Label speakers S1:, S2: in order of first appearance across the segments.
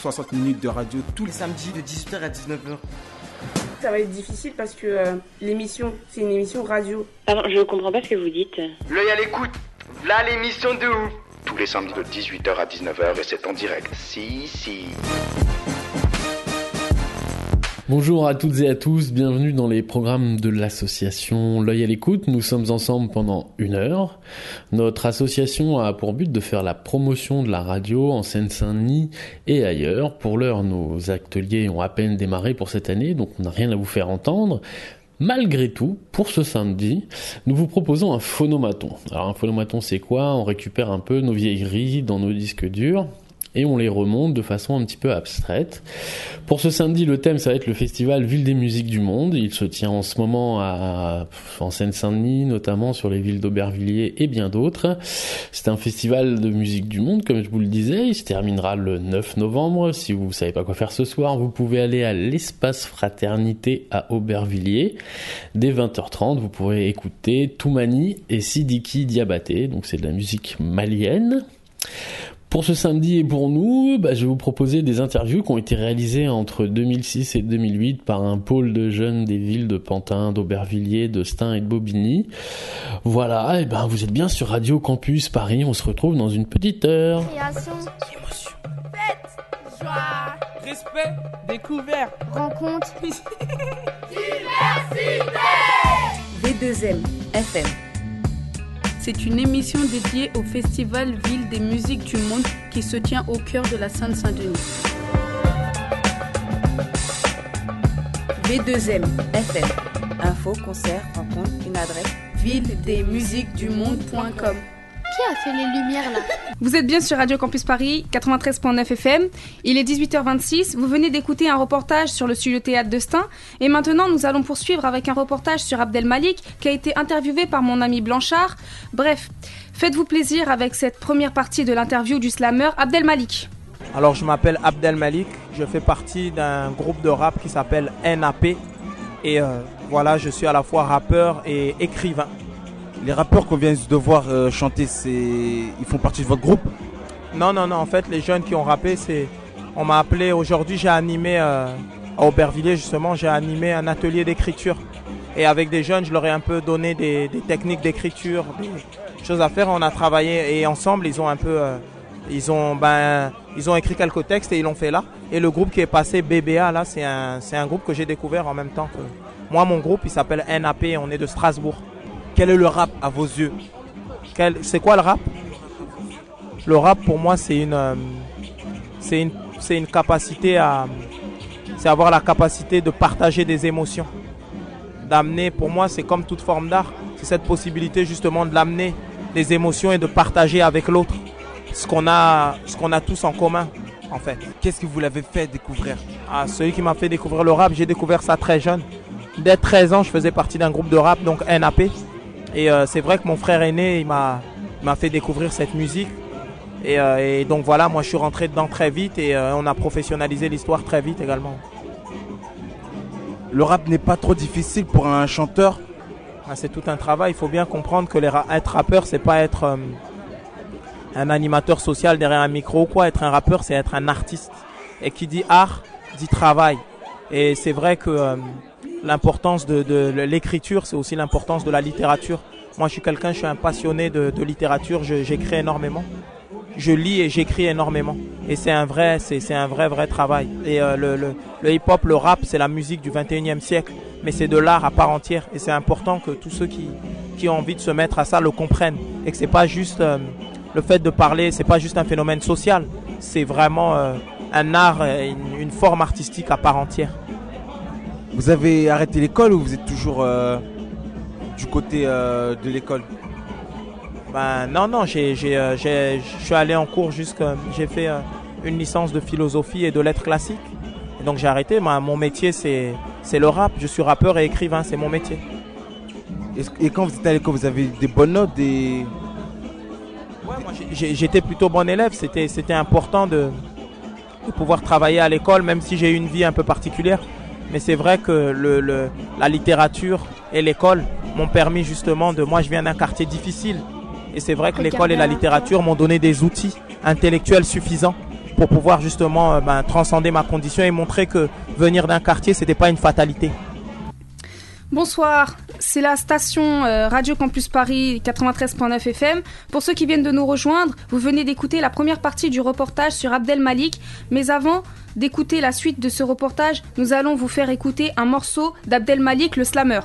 S1: 60 minutes de radio tous les
S2: samedi de 18h à 19h.
S3: Ça va être difficile parce que euh, l'émission, c'est une émission radio.
S4: Pardon, je comprends pas ce que vous dites.
S2: L'œil à l'écoute. Là l'émission de ouf.
S5: tous les samedis de 18h à 19h et c'est en direct. Si, si.
S6: Bonjour à toutes et à tous, bienvenue dans les programmes de l'association L'œil à l'écoute. Nous sommes ensemble pendant une heure. Notre association a pour but de faire la promotion de la radio en Seine-Saint-Denis et ailleurs. Pour l'heure, nos ateliers ont à peine démarré pour cette année, donc on n'a rien à vous faire entendre. Malgré tout, pour ce samedi, nous vous proposons un phonomaton. Alors un phonomaton c'est quoi? On récupère un peu nos vieilleries dans nos disques durs et on les remonte de façon un petit peu abstraite. Pour ce samedi, le thème, ça va être le festival Ville des musiques du monde. Il se tient en ce moment en Seine-Saint-Denis, notamment sur les villes d'Aubervilliers et bien d'autres. C'est un festival de musique du monde, comme je vous le disais. Il se terminera le 9 novembre. Si vous savez pas quoi faire ce soir, vous pouvez aller à l'espace fraternité à Aubervilliers. Dès 20h30, vous pourrez écouter Toumani et Sidiki Diabaté. Donc c'est de la musique malienne. Pour ce samedi et pour nous, bah, je vais vous proposer des interviews qui ont été réalisées entre 2006 et 2008 par un pôle de jeunes des villes de Pantin, d'Aubervilliers, de Stein et de Bobigny. Voilà, et ben vous êtes bien sur Radio Campus Paris, on se retrouve dans une petite heure.
S7: Création,
S2: Émotion.
S7: fête, joie,
S2: Respect. Découverte.
S7: rencontre.
S8: V2M FM.
S9: C'est une émission dédiée au Festival Ville des musiques du monde qui se tient au cœur de la Seine-Saint-Denis.
S8: V2M FM. Info, concert, rencontre, une adresse.
S9: Ville-des-musiques-du-monde.com
S7: Qui a fait les lumières là
S10: Vous êtes bien sur Radio Campus Paris 93.9 FM. Il est 18h26. Vous venez d'écouter un reportage sur le studio théâtre de Stein. Et maintenant, nous allons poursuivre avec un reportage sur Abdel Malik qui a été interviewé par mon ami Blanchard. Bref, faites-vous plaisir avec cette première partie de l'interview du slammer Abdel Malik.
S2: Alors je m'appelle Abdel Malik. Je fais partie d'un groupe de rap qui s'appelle NAP. Et euh, voilà, je suis à la fois rappeur et écrivain.
S11: Les rappeurs qu'on vient de voir euh, chanter, c'est ils font partie de votre groupe?
S2: Non, non, non. En fait, les jeunes qui ont rappé, c'est. On m'a appelé. Aujourd'hui, j'ai animé euh, à Aubervilliers, justement, j'ai animé un atelier d'écriture. Et avec des jeunes, je leur ai un peu donné des, techniques d'écriture, des choses à faire. On a travaillé et ensemble, ils ont un peu. euh, ils ont, ben, ils ont écrit quelques textes et ils l'ont fait là. Et le groupe qui est passé, BBA, là, c'est un, c'est un groupe que j'ai découvert en même temps que. Moi, mon groupe, il s'appelle NAP. On est de Strasbourg.
S11: Quel est le rap à vos yeux?
S2: Quel- C'est quoi le rap? Le rap pour moi c'est une, euh, c'est une, c'est une capacité à, c'est avoir la capacité de partager des émotions, d'amener. Pour moi c'est comme toute forme d'art, c'est cette possibilité justement de l'amener des émotions et de partager avec l'autre ce qu'on a, ce qu'on a tous en commun en fait.
S11: Qu'est-ce que vous l'avez fait découvrir?
S2: Ah, celui qui m'a fait découvrir le rap, j'ai découvert ça très jeune. Dès 13 ans, je faisais partie d'un groupe de rap, donc NAP. Et euh, c'est vrai que mon frère aîné, il m'a, m'a fait découvrir cette musique. Et, euh, et donc voilà, moi je suis rentré dedans très vite et euh, on a professionnalisé l'histoire très vite également.
S11: Le rap n'est pas trop difficile pour un chanteur
S2: Ah, c'est tout un travail. Il faut bien comprendre que les ra- être rappeur, c'est pas être euh, un animateur social derrière un micro ou quoi. Être un rappeur, c'est être un artiste. Et qui dit art, dit travail. Et c'est vrai que euh, l'importance de, de l'écriture, c'est aussi l'importance de la littérature. Moi, je suis quelqu'un, je suis un passionné de, littérature. J'écris énormément. Je lis et j'écris énormément. Et c'est un vrai, c'est un vrai, vrai travail. Et euh, le, le, hip-hop, le rap, c'est la musique du 21e siècle. Mais c'est de l'art à part entière. Et c'est important que tous ceux qui, qui ont envie de se mettre à ça le comprennent. Et que c'est pas juste euh, le fait de parler, c'est pas juste un phénomène social. C'est vraiment euh, un art, une, une forme artistique à part entière.
S11: Vous avez arrêté l'école ou vous êtes toujours euh, du côté euh, de l'école?
S2: Ben non, non, euh, je suis allé en cours jusqu'à, j'ai fait, une licence de philosophie et de lettres classiques. Et donc j'ai arrêté. Ma- mon métier, c'est c'est le rap. Je suis rappeur et écrivain, c'est mon métier.
S11: Et quand vous êtes à l'école, vous avez des bonnes notes, des...
S2: J'étais plutôt bon élève. C'était c'était important de, de pouvoir travailler à l'école, même si j'ai eu une vie un peu particulière. Mais c'est vrai que le, le- la littérature et l'école m'ont permis justement de... Moi, je viens d'un quartier difficile. Et c'est vrai que l'école et la littérature m'ont donné des outils intellectuels suffisants pour pouvoir justement euh, ben, transcender ma condition et montrer que venir d'un quartier, c'était pas une fatalité.
S10: Bonsoir, c'est la station euh, Radio Campus Paris 93.9 FM. Pour ceux qui viennent de nous rejoindre, vous venez d'écouter la première partie du reportage sur Abdel Malik. Mais avant d'écouter la suite de ce reportage, nous allons vous faire écouter un morceau d'Abdel Malik, le slammer.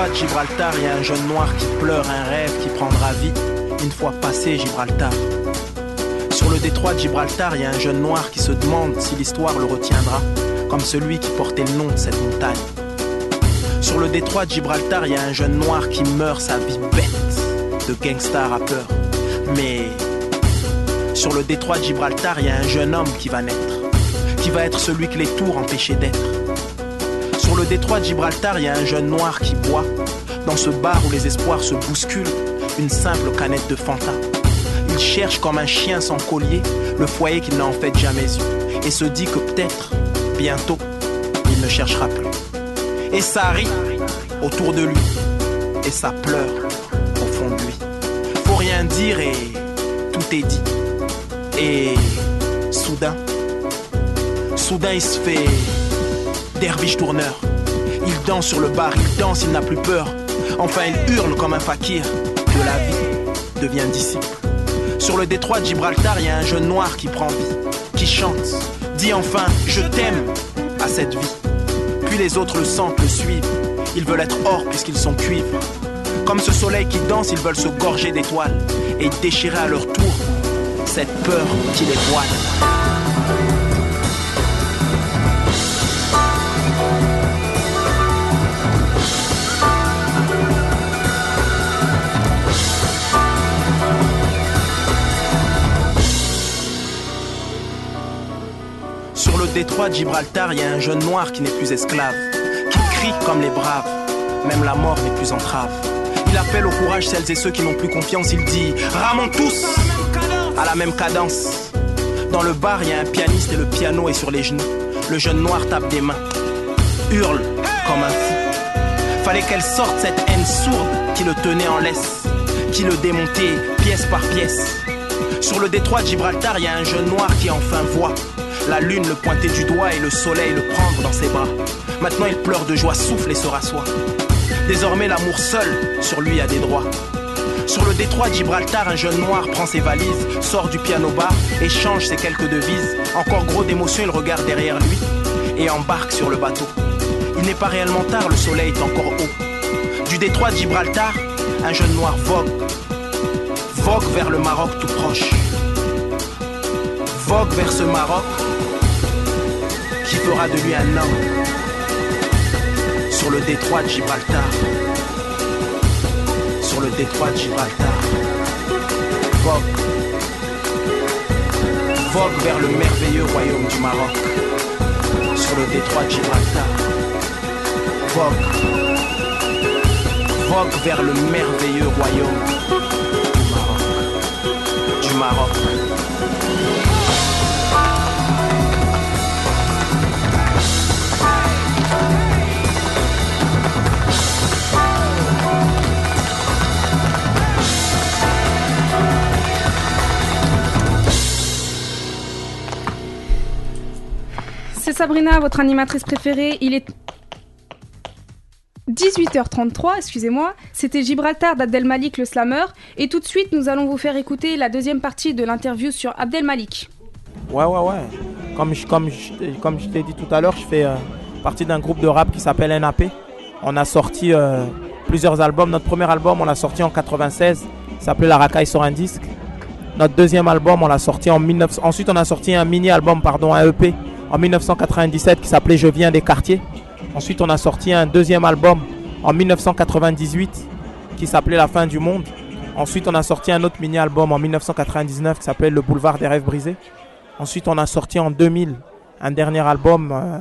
S12: Sur le détroit de Gibraltar, y a un jeune noir qui pleure un rêve qui prendra vie une fois passé Gibraltar. Sur le détroit de Gibraltar, y a un jeune noir qui se demande si l'histoire le retiendra, comme celui qui portait le nom de cette montagne. Sur le détroit de Gibraltar, y a un jeune noir qui meurt sa vie bête de gangsta rappeur. Mais sur le détroit de Gibraltar, y a un jeune homme qui va naître, qui va être celui que les tours empêchaient d'être. Détroit de Gibraltar, il y a un jeune noir qui boit, dans ce bar où les espoirs se bousculent, une simple canette de Fanta. Il cherche comme un chien sans collier le foyer qu'il n'a en fait jamais eu, et se dit que peut-être, bientôt, il ne cherchera plus. Et ça rit autour de lui, et ça pleure au fond de lui. Faut rien dire et tout est dit. Et soudain, soudain il se fait derviche tourneur. Il danse sur le bar, il danse, il n'a plus peur. Enfin, il hurle comme un fakir de la vie devient disciple. Sur le détroit de Gibraltar, il y a un jeune noir qui prend vie, qui chante, dit enfin je t'aime à cette vie. Puis les autres le sentent, le suivent. Ils veulent être or puisqu'ils sont cuivre. Comme ce soleil qui danse, ils veulent se gorger d'étoiles et déchirer à leur tour cette peur qui les voile. Détroit de Gibraltar, il y a un jeune noir qui n'est plus esclave, qui crie comme les braves, même la mort n'est plus entrave. Il appelle au courage celles et ceux qui n'ont plus confiance, il dit Ramons tous à la même cadence. Dans le bar, y a un pianiste et le piano est sur les genoux. Le jeune noir tape des mains, hurle comme un fou. Fallait qu'elle sorte cette haine sourde qui le tenait en laisse, qui le démontait pièce par pièce. Sur le détroit de Gibraltar, il y a un jeune noir qui enfin voit la lune le pointer du doigt et le soleil le prendre dans ses bras. Maintenant il pleure de joie, souffle et se rassoit. Désormais l'amour seul sur lui a des droits. Sur le détroit de Gibraltar, un jeune noir prend ses valises, sort du piano bar, échange ses quelques devises. Encore gros d'émotion, il regarde derrière lui et embarque sur le bateau. Il n'est pas réellement tard, le soleil est encore haut. Du détroit de Gibraltar, un jeune noir vogue, vogue vers le Maroc tout proche. Vogue vers ce Maroc fera de lui un homme sur le détroit de Gibraltar. Sur le détroit de Gibraltar. Vogue. Vogue vers le merveilleux royaume du Maroc. Sur le détroit de Gibraltar. Vogue. Vogue vers le merveilleux royaume du Maroc. Du Maroc.
S10: Sabrina, votre animatrice préférée. Il est 18h33, excusez-moi. C'était Gibraltar d'Abdel Malik, le slammer. Et tout de suite, nous allons vous faire écouter la deuxième partie de l'interview sur Abdel Malik.
S2: Ouais, ouais, ouais. Comme je, comme comme je t'ai dit tout à l'heure, je fais euh, partie d'un groupe de rap qui s'appelle NAP. On a sorti euh, plusieurs albums. Notre premier album, on l'a sorti en 96, s'appelait La Racaille sur un disque. Notre deuxième album, on l'a sorti en 19... Ensuite, on a sorti un mini-album, pardon, un EP en 1997 qui s'appelait Je viens des quartiers. Ensuite, on a sorti un deuxième album en 1998 qui s'appelait La fin du monde. Ensuite, on a sorti un autre mini-album en 1999 qui s'appelait Le boulevard des rêves brisés. Ensuite, on a sorti en 2000 un dernier album euh,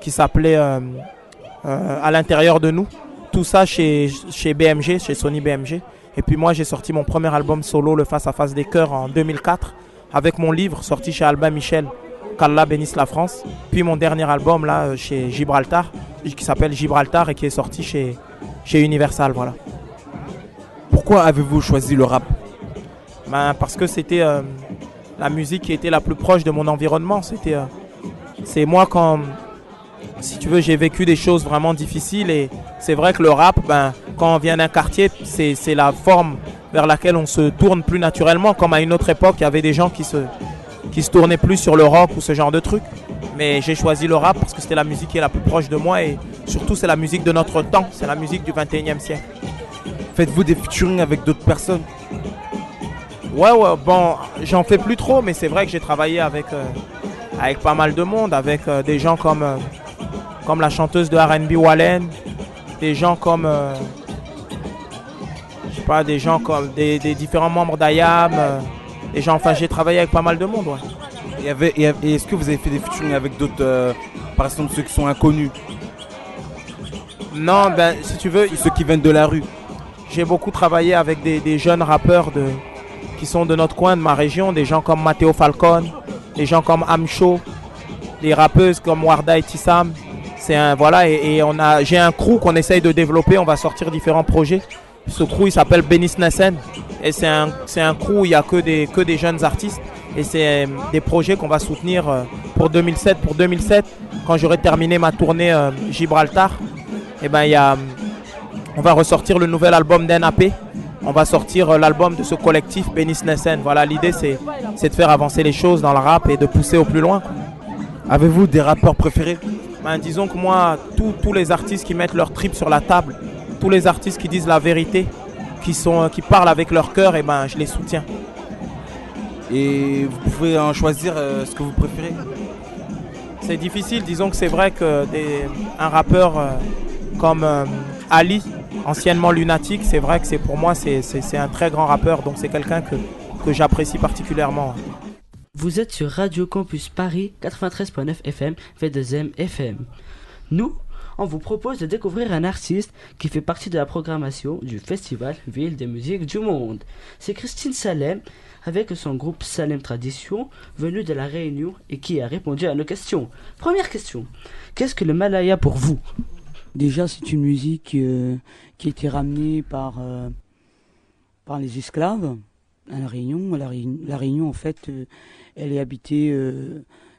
S2: qui s'appelait euh, euh, À l'intérieur de nous. Tout ça chez, chez BMG, chez Sony BMG. Et puis moi, j'ai sorti mon premier album solo, Le Face à Face des Cœurs, en 2004, avec mon livre sorti chez Albin Michel, Qu'Allah bénisse la France. Puis mon dernier album là chez Gibraltar, qui s'appelle Gibraltar et qui est sorti chez, chez Universal. Voilà.
S11: Pourquoi avez-vous choisi le rap?
S2: Ben, Parce que c'était euh, la musique qui était la plus proche de mon environnement. C'était, euh, c'est moi quand, si tu veux, j'ai vécu des choses vraiment difficiles et c'est vrai que le rap, ben, quand on vient d'un quartier, c'est, c'est la forme vers laquelle on se tourne plus naturellement. Comme à une autre époque, il y avait des gens qui se, qui se tournaient plus sur le rock ou ce genre de trucs. Mais j'ai choisi le rap parce que c'était la musique qui est la plus proche de moi et surtout c'est la musique de notre temps, c'est la musique du 21e siècle.
S11: Faites-vous des featuring avec d'autres personnes?
S2: Ouais, ouais, bon, j'en fais plus trop, mais c'est vrai que j'ai travaillé avec, euh, avec pas mal de monde, avec euh, des gens comme, euh, comme la chanteuse de RB Wallen, des gens comme, je sais pas, des gens comme des, des différents membres d'IAM, des gens, enfin, j'ai travaillé avec pas mal de monde, ouais.
S11: Et, avait- et et est-ce que vous avez fait des featuring avec d'autres, euh, par exemple ceux qui sont inconnus?
S2: Non, ben, si tu veux,
S11: Ceux qui viennent de la rue?
S2: J'ai beaucoup travaillé avec des, des jeunes rappeurs de, qui sont de notre coin, de ma région, des gens comme Matteo Falcon, des gens comme Amcho, des rappeuses comme Warda et Tissam. C'est un voilà et, et on a j'ai un crew qu'on essaye de développer. On va sortir différents projets. Ce crew il s'appelle Benis Nassen et c'est un c'est un crew où il y a que des que des jeunes artistes et c'est euh, des projets qu'on va soutenir euh, pour 2007 pour 2007 quand j'aurai terminé ma tournée euh, Gibraltar. Et ben il y a on va ressortir le nouvel album d'NAP. On va sortir l'album de ce collectif Benis Nessen. Voilà, l'idée c'est, c'est de faire avancer les choses dans le rap et de pousser au plus loin.
S11: Avez-vous des rappeurs préférés?
S2: Ben, disons que moi, tous- tous les artistes qui mettent leur trip sur la table, tous les artistes qui disent la vérité, qui, sont, qui parlent avec leur cœur, et ben, je les soutiens.
S11: Et vous pouvez en choisir euh, ce que vous préférez
S2: C'est difficile, disons que c'est vrai que des- un rappeur euh, comme euh, Ali, anciennement lunatique, c'est vrai que c'est pour moi c'est, c'est- c'est un très grand rappeur, donc c'est quelqu'un que, que j'apprécie particulièrement.
S13: Vous êtes sur Radio Campus Paris 93.9 FM, V2M FM. Nous, on vous propose de découvrir un artiste qui fait partie de la programmation du Festival Ville des musiques du monde. C'est Christine Salem avec son groupe Salem Tradition venu de la Réunion et qui a répondu à nos questions. Première question. Qu'est-ce que le Malaya pour vous?
S14: Déjà, c'est une musique euh, qui a été ramenée par, euh, par les esclaves à La Réunion. La Réunion, en fait, euh, elle est habitée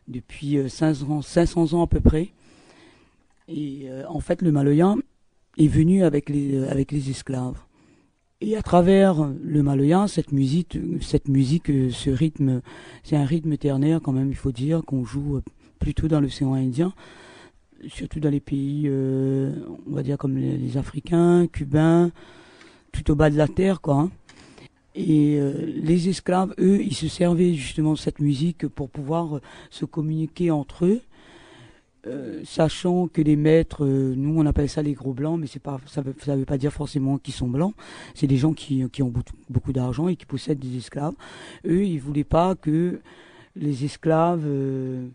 S14: depuis euh, 500, ans, 500 ans à peu près. Et euh, en fait, le Maloya est venu avec les, euh, avec les esclaves. Et à travers le Maloya, cette musique, cette musique, euh, ce rythme, c'est un rythme ternaire quand même, il faut dire, qu'on joue plutôt dans l'océan Indien surtout dans les pays, on va dire comme les, Africains, Cubains, tout au bas de la terre, quoi. hein. Et les esclaves, eux, ils se servaient justement de cette musique pour pouvoir se communiquer entre eux, euh, sachant que les maîtres, euh, nous on appelle ça les gros blancs, mais c'est pas, ça veut, ça veut pas dire forcément qu'ils sont blancs. C'est des gens qui, qui ont beaucoup, d'argent et qui possèdent des esclaves. Eux, ils voulaient pas que les esclaves euh,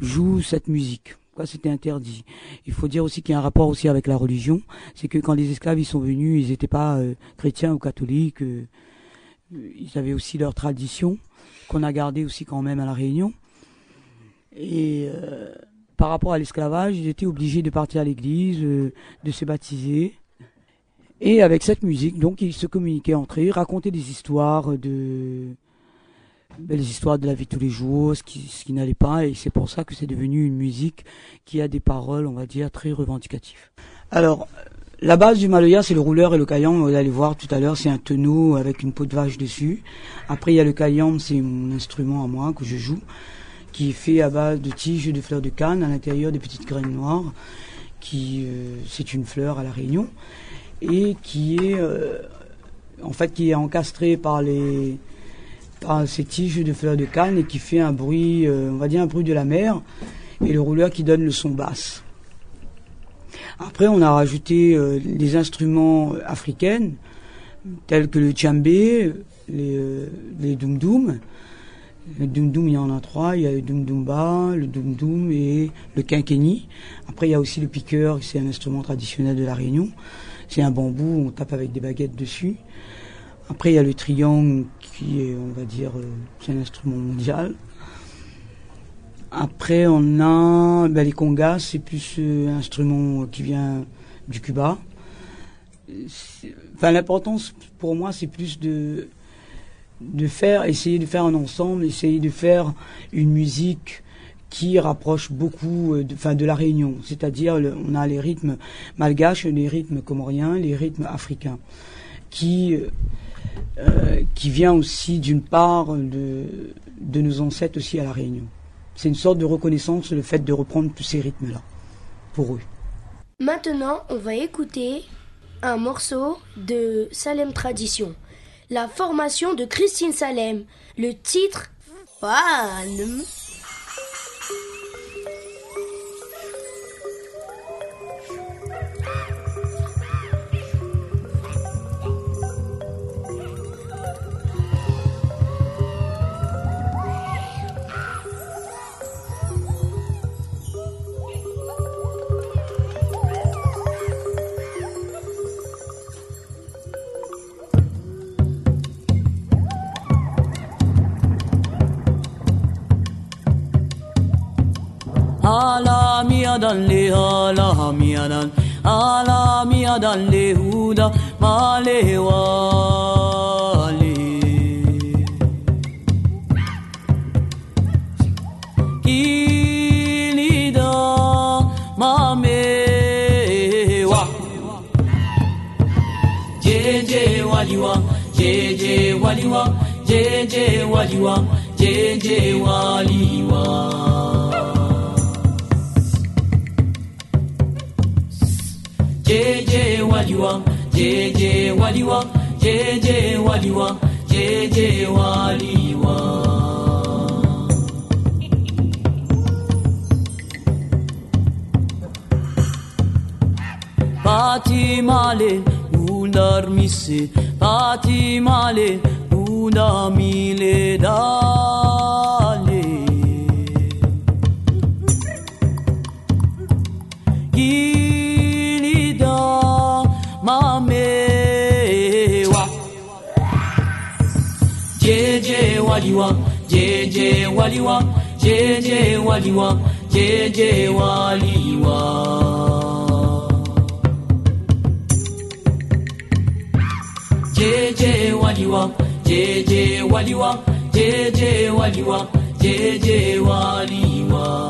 S14: jouent cette musique. C'était interdit. Il faut dire aussi qu'il y a un rapport aussi avec la religion. C'est que quand les esclaves ils sont venus, ils n'étaient pas euh, chrétiens ou catholiques. euh, ils avaient aussi leur tradition qu'on a gardée aussi quand même à la Réunion. Et euh, par rapport à l'esclavage, ils étaient obligés de partir à l'église, euh, de se baptiser. Et avec cette musique, donc, ils se communiquaient entre eux, racontaient des histoires de ben, les histoires de la vie de tous les jours, ce qui, ce qui n'allait pas, et c'est pour ça que c'est devenu une musique qui a des paroles, on va dire, très revendicatives. Alors, la base du maloya, c'est le rouleur et le caillam. Vous allez voir tout à l'heure, c'est un tonneau avec une peau de vache dessus. Après, il y a le caillam, c'est mon instrument à moi que je joue, qui est fait à base de tiges de fleurs de canne, à l'intérieur des petites graines noires, qui euh, c'est une fleur à la Réunion et qui est euh, en fait qui est encastrée par ces tiges de fleurs de canne et qui fait un bruit, euh, on va dire un bruit de la mer, et le rouleur qui donne le son basse. Après, on a rajouté des instruments africains tels que le djembé, les, les doum. Le doum doum, il y en a trois. Il y a le doum doumba, le doum et le quinqueni. Après, il y a aussi le piqueur, c'est un instrument traditionnel de la Réunion. C'est un bambou, on tape avec des baguettes dessus. Après, il y a le triangle qui est, on va dire, euh, c'est un instrument mondial. Après, on a ben, les congas, c'est plus euh, un instrument qui vient du Cuba. L'importance pour moi, c'est plus de de faire, essayer de faire un ensemble, essayer de faire une musique qui rapproche beaucoup euh, de, enfin, de la Réunion. C'est-à-dire, on a les rythmes malgaches, les rythmes comoriens, les rythmes africains, qui euh, euh, qui vient aussi d'une part de, de nos ancêtres aussi à la Réunion. C'est une sorte de reconnaissance, le fait de reprendre tous ces rythmes-là, pour eux.
S7: Maintenant, on va écouter un morceau de Salem Tradition. La formation de Christine Salem. Le titre Fan.
S15: dan le huda ma le wa le ki li da ma me wa je je wa li wa je je wa waliwa jeje waliwa jeje waliwa. Patimale unar misi. Patimale unamile dar waliwa Jeje waliwa Jeje waliwa. Jeje waliwa Jeje waliwa Jeje waliwa Jeje waliwa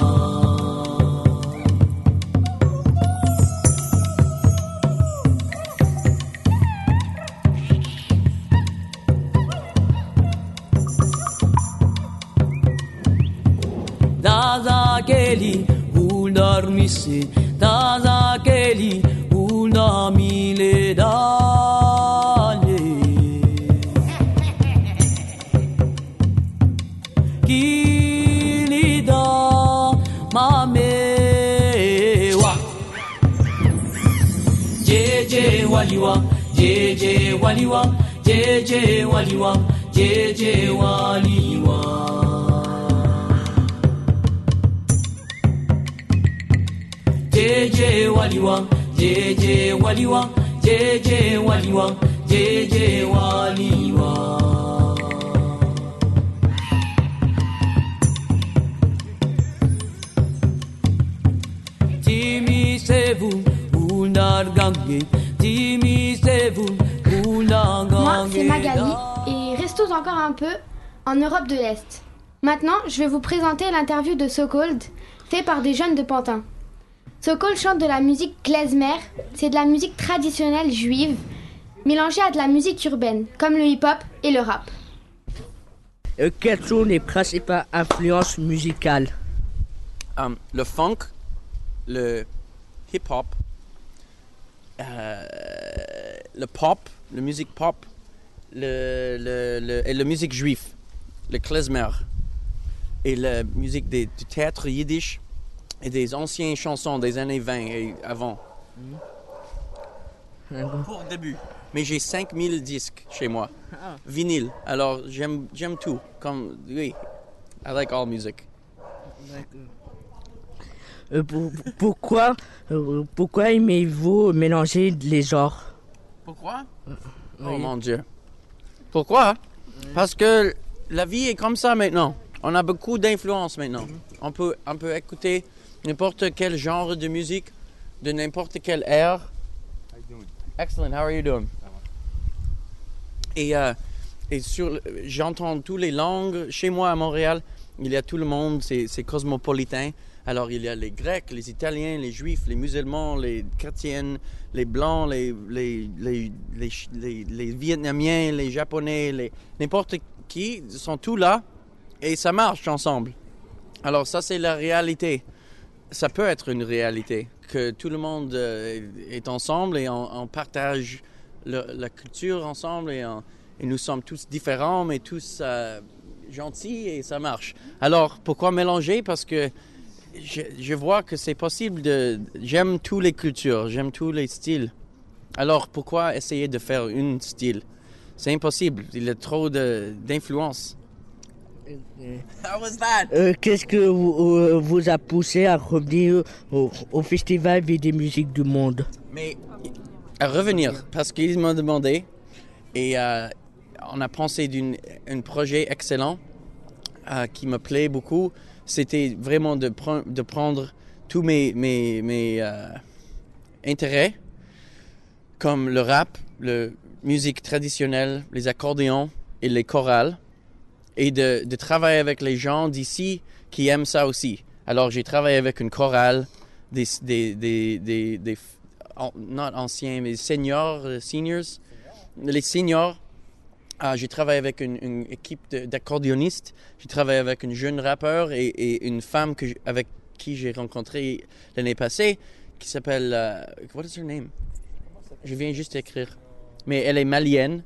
S15: ruissée dans aquel où n'a mis les dallées. Qui jeje waliwa, jeje waliwa, jeje waliwa. Waliwa jeje waliwa jeje waliwa
S10: Moi, c'est Magali et restons encore un peu en Europe de l'Est. Maintenant, je vais vous présenter l'interview de Sokold, fait par des jeunes de Pantin. Sokol chante de la musique klezmer, c'est de la musique traditionnelle juive, mélangée à de la musique urbaine, comme le hip-hop et le rap.
S16: Euh, quelles sont les principales influences musicales?
S17: Um, le funk, le hip-hop, euh, le pop, la musique pop, le, le, le- et la musique juive, le klezmer, et la musique des- du théâtre yiddish et des anciennes chansons des années 20 et avant. Pour début. Mais j'ai 5000 disques chez moi.
S16: Ah.
S17: Vinyle. Alors j'aime j'aime tout. Comme oui. I like all music.
S16: Euh, pour- pourquoi euh, pourquoi aimez-vous mélanger les genres?
S17: Pourquoi? Oh
S16: Oui.
S17: mon Dieu. Pourquoi? Parce que la vie est comme ça maintenant. On a beaucoup d'influence maintenant. On peut, on peut écouter n'importe quel genre de musique, de n'importe quelle ère. Excellent. How are you doing? Et, euh, et sur, j'entends toutes les langues. Chez moi à Montréal, il y a tout le monde, c'est, cosmopolitain. Alors il y a les Grecs, les Italiens, les Juifs, les musulmans, les chrétiennes, les Blancs, les, les, les- les Vietnamiens, les Japonais, les, n'importe qui sont tous là et ça marche ensemble. Alors ça c'est la réalité. Ça peut être une réalité que tout le monde euh, est ensemble et on, partage la culture ensemble et, nous sommes tous différents mais tous euh, gentils et ça marche. Alors pourquoi mélanger? Parce que je, vois que c'est possible de... J'aime toutes les cultures, j'aime tous les styles. Alors pourquoi essayer de faire un style? C'est impossible, il y a trop d'influence. How was that?
S16: Euh, Qu'est-ce que vous, euh, vous a poussé à revenir au, au Festival des musiques du monde?
S17: Mais à revenir, parce qu'ils m'ont demandé, et euh, on a pensé d'un projet excellent euh, qui me plaît beaucoup. C'était vraiment de, pre- de prendre tous mes, mes, mes intérêts, comme le rap, la musique traditionnelle, les accordéons et les chorales, et de, de travailler avec les gens d'ici qui aiment ça aussi. Alors j'ai travaillé avec une chorale, des, des, des, des, des anciens, mais seniors, euh, seniors, les seniors. Ah, j'ai travaillé avec une, une équipe d'accordéonistes. J'ai travaillé avec une jeune rappeur et, et une femme que avec qui j'ai rencontré l'année passée qui s'appelle. euh, what is her name? Je viens juste d'écrire. Mais elle est malienne.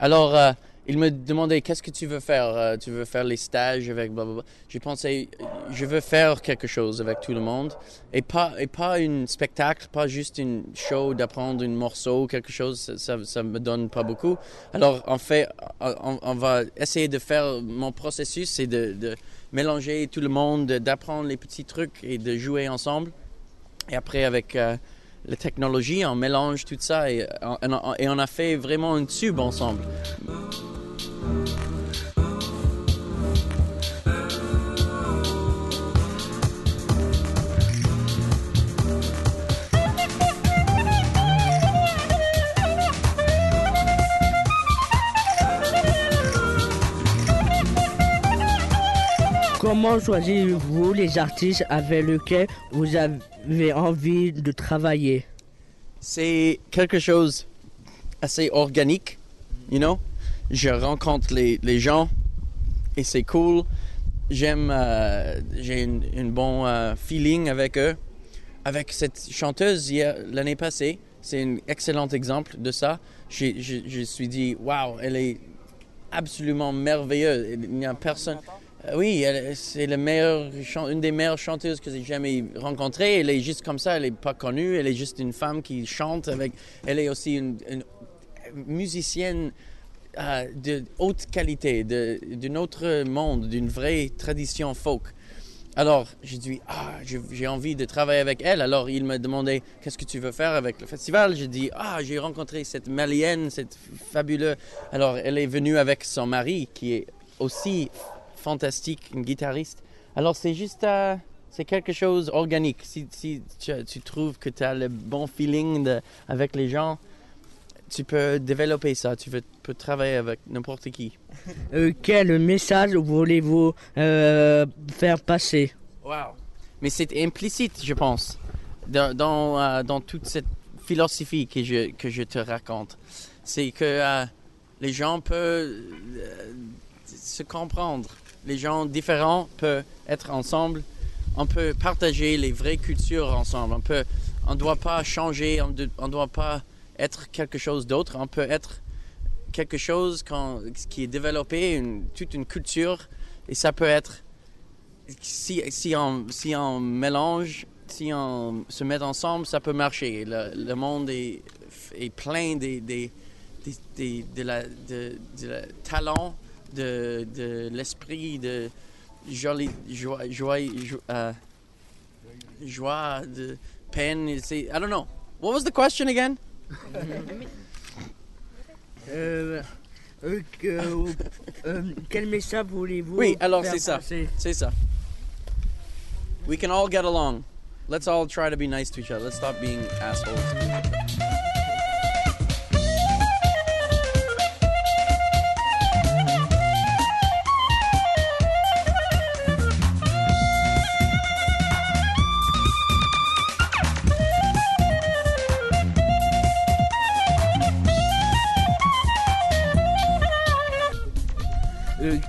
S17: Alors, euh, il me demandait qu'est-ce que tu veux faire Euh, Tu veux faire les stages avec blablabla. J'ai pensé, euh, je veux faire quelque chose avec tout le monde et pas et pas un spectacle, pas juste une show d'apprendre un morceau, quelque chose. Ça, ça, me donne pas beaucoup. Alors, en fait, on, on va essayer de faire mon processus, c'est de, mélanger tout le monde, de- d'apprendre les petits trucs et de jouer ensemble. Et après, avec euh, la technologie, on mélange tout ça et, on- et a fait vraiment une tube ensemble.
S16: Comment choisissez-vous les artistes avec lesquels vous avez envie de travailler?
S17: C'est quelque chose assez organique, you know? Je rencontre les, gens et c'est cool. J'aime, euh, j'ai une, bon euh, feeling avec eux. Avec cette chanteuse l'année passée, c'est un excellent exemple de ça. Je je me suis dit, waouh, elle est absolument merveilleuse. Il n'y a personne. Euh, Oui, c'est la meilleure, une des meilleures chanteuses que j'ai jamais rencontrées. Elle est juste comme ça, elle n'est pas connue. Elle est juste une femme qui chante avec. Elle est aussi une musicienne euh, de haute qualité, d'un autre monde, d'une vraie tradition folk. Alors, j'ai dit, ah, j'ai envie de travailler avec elle. Alors, il m'a demandé, qu'est-ce que tu veux faire avec le festival? J'ai dit, ah, j'ai rencontré cette malienne, cette fabuleuse. Alors, elle est venue avec son mari, qui est aussi fantastique, une guitariste. Alors, c'est juste, euh, c'est quelque chose organique. Si, si tu, trouves que tu as le bon feeling avec les gens, tu peux développer ça. Tu peux, travailler avec n'importe qui.
S16: Euh, Quel message voulez-vous euh, faire passer?
S17: Wow. Mais c'est implicite, je pense, dans, dans, euh, dans toute cette philosophie que je, que je te raconte. C'est que les gens peuvent se comprendre. Les gens différents peuvent être ensemble. On peut partager les vraies cultures ensemble. On peut, on ne doit pas changer, on ne doit pas être quelque chose d'autre. On peut être quelque chose quand, qui est développé, une, toute une culture, et ça peut être, si, si, on, si on mélange, si on se met ensemble, ça peut marcher. Le, le monde est, est plein des, des, des, de, la, de, de talent, de, de l'esprit, de jolie joie, joie, jo- euh, joie, de peine. I don't know. What was the question again?
S16: Euh, euh, que- euh, quel message voulez-vous
S17: Oui, alors c'est ça. C'est ça. We can all get along. Let's all try to be nice to each other. Let's stop being assholes.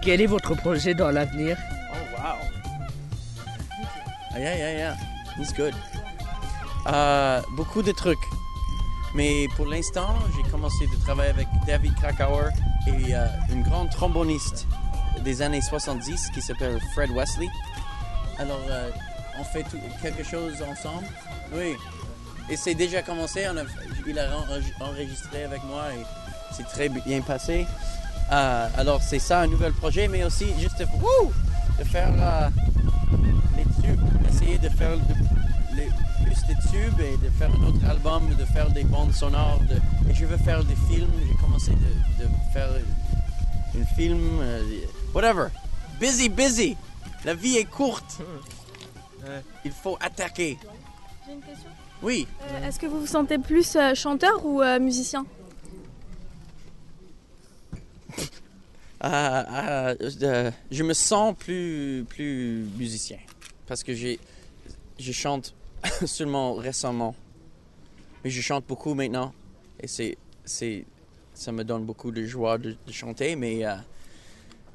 S16: Quel est votre projet dans l'avenir?
S17: Oh wow. Ah, yeah, yeah, yeah. He's good. Euh, beaucoup de trucs. Mais pour l'instant, j'ai commencé de travailler avec David Krakauer et euh, une grande tromboniste des années 70 qui s'appelle Fred Wesley. Alors, euh, on fait tout- quelque chose ensemble. Oui. Et c'est déjà commencé. On a- il a en- enregistré avec moi et c'est très bien passé. Euh, alors, c'est ça, un nouvel projet, mais aussi juste de, wouh, de faire euh, les tubes, essayer de faire de- les, plus de tubes et de faire d'autres albums, de faire des bandes sonores. de- et je veux faire des films. J'ai commencé de, de faire un film, euh, whatever. Busy, busy. La vie est courte. Il faut attaquer.
S18: J'ai une question.
S17: Oui.
S18: Euh, Est-ce que vous vous sentez plus euh, chanteur ou euh, musicien?
S17: Euh, euh, euh, je me sens plus, plus musicien parce que j'ai, je chante seulement récemment, mais je chante beaucoup maintenant et c'est, c'est, ça me donne beaucoup de joie de, chanter, mais,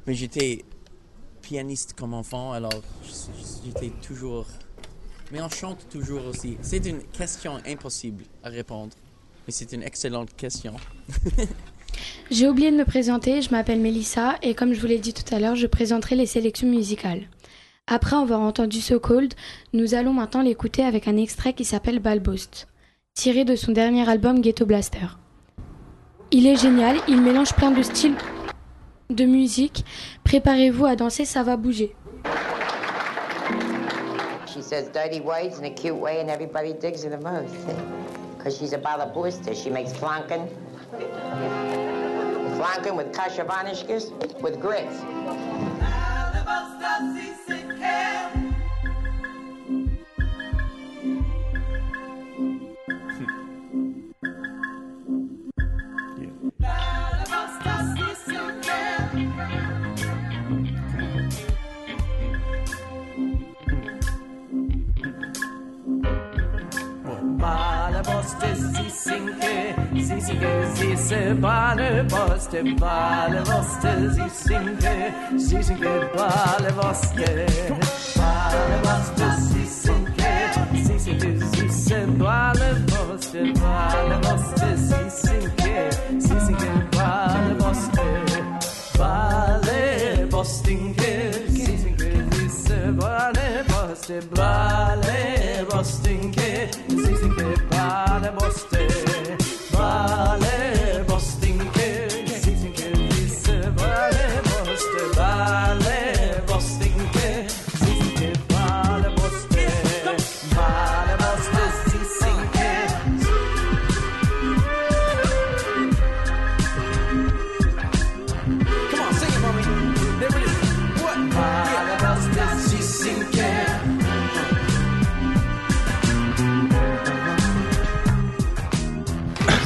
S17: mais j'étais pianiste comme enfant, alors j'étais toujours, mais on chante toujours aussi. C'est une question impossible à répondre, mais c'est une excellente question.
S19: J'ai oublié de me présenter, je m'appelle Mélissa et comme je vous l'ai dit tout à l'heure, je présenterai les sélections musicales. Après avoir entendu So Cold, nous allons maintenant l'écouter avec un extrait qui s'appelle Balboast, tiré de son dernier album Ghetto Blaster. Il est génial, il mélange plein de styles de musique. Préparez-vous à danser, ça va bouger.
S20: She says dirty words in a cute way, and everybody digs her the most. Because she's a. She makes flanken. Flanken with kasha with grits.
S21: riesige Sisseballe, Boste, Balle, boste sie sinke, sie sinke, Balle, boste Balle, Woste, sie sinke, sie sinke, süße Balle, Boste, Balle, Woste, sie sinke, sie sinke, Balle, Woste, Balle, Bostinke, sie sinke, süße Boste, Balle, sie sinke, Balle, Boste,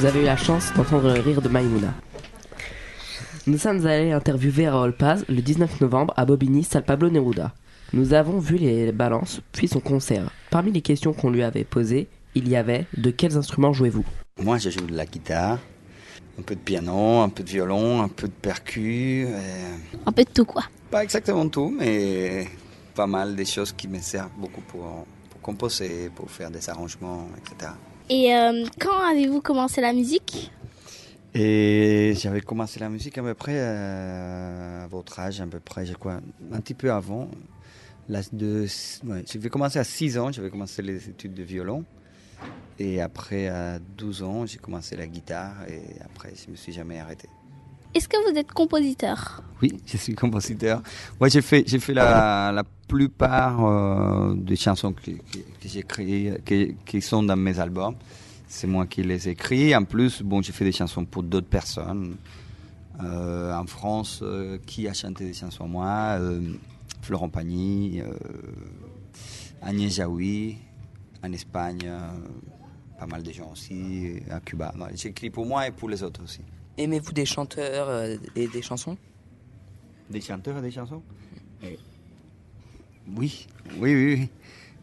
S22: Vous avez eu la chance d'entendre le rire de Maïmouna. Nous sommes allés interviewer Raoul Paz le 19 novembre à Bobigny, salle Pablo Neruda. Nous avons vu les balances, puis son concert. Parmi les questions qu'on lui avait posées, il y avait De quels instruments jouez-vous?
S23: Moi, je joue de la guitare, un peu de piano, un peu de violon, un peu de percu. euh,
S24: Un peu de tout quoi.
S23: Pas exactement tout, mais pas mal des choses qui me servent beaucoup pour, pour composer, pour faire des arrangements, etc.
S25: Et euh, quand avez-vous commencé la musique?
S23: Et j'avais commencé la musique à peu près euh, à votre âge, à peu près, je un petit peu avant. Ouais, j'avais commencé à 6 ans, j'avais commencé les études de violon. Et après, à 12 ans, j'ai commencé la guitare et après, je me suis jamais arrêté.
S25: Est-ce que vous êtes compositeur?
S23: Oui, je suis compositeur. Ouais, j'ai fait, j'ai fait la, la plupart euh, des chansons que, que, j'ai créées, qui, qui sont dans mes albums. C'est moi qui les écris. En plus, bon, j'ai fait des chansons pour d'autres personnes. Euh, en France, euh, qui a chanté des chansons? Moi, Florent Pagny, Agnès Jaoui, en Espagne, pas mal de gens aussi, à Cuba. J'écris pour moi et pour les autres aussi.
S22: Aimez-vous des chanteurs euh, et des chansons?
S23: Des chanteurs et des chansons? Eh, Oui, oui, oui, oui.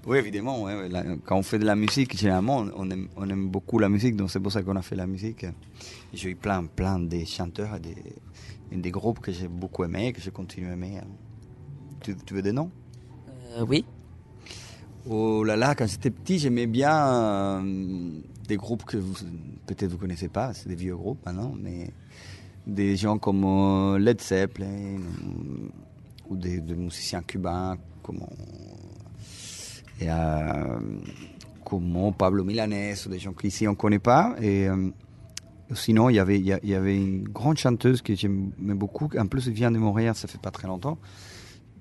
S23: Oui, évidemment. ouais, ouais, la- quand on fait de la musique, généralement, on aime, on aime beaucoup la musique, donc c'est pour ça qu'on a fait la musique. J'ai eu plein, plein de chanteurs et des, et des groupes que j'ai beaucoup aimés, que je continue à aimer. hein. Tu, tu veux des noms?
S22: Euh, Oui.
S23: Oh là là, quand j'étais petit, j'aimais bien euh, des groupes que peut-être vous connaissez pas, c'est des vieux groupes maintenant, mais des gens comme euh, Led Zeppelin euh, ou des, musiciens cubains comme et, euh, Pablo Milanés ou des gens qu'ici on connaît pas et euh, sinon il y avait une grande chanteuse que j'aimais beaucoup en plus elle vient de Montréal ça fait pas très longtemps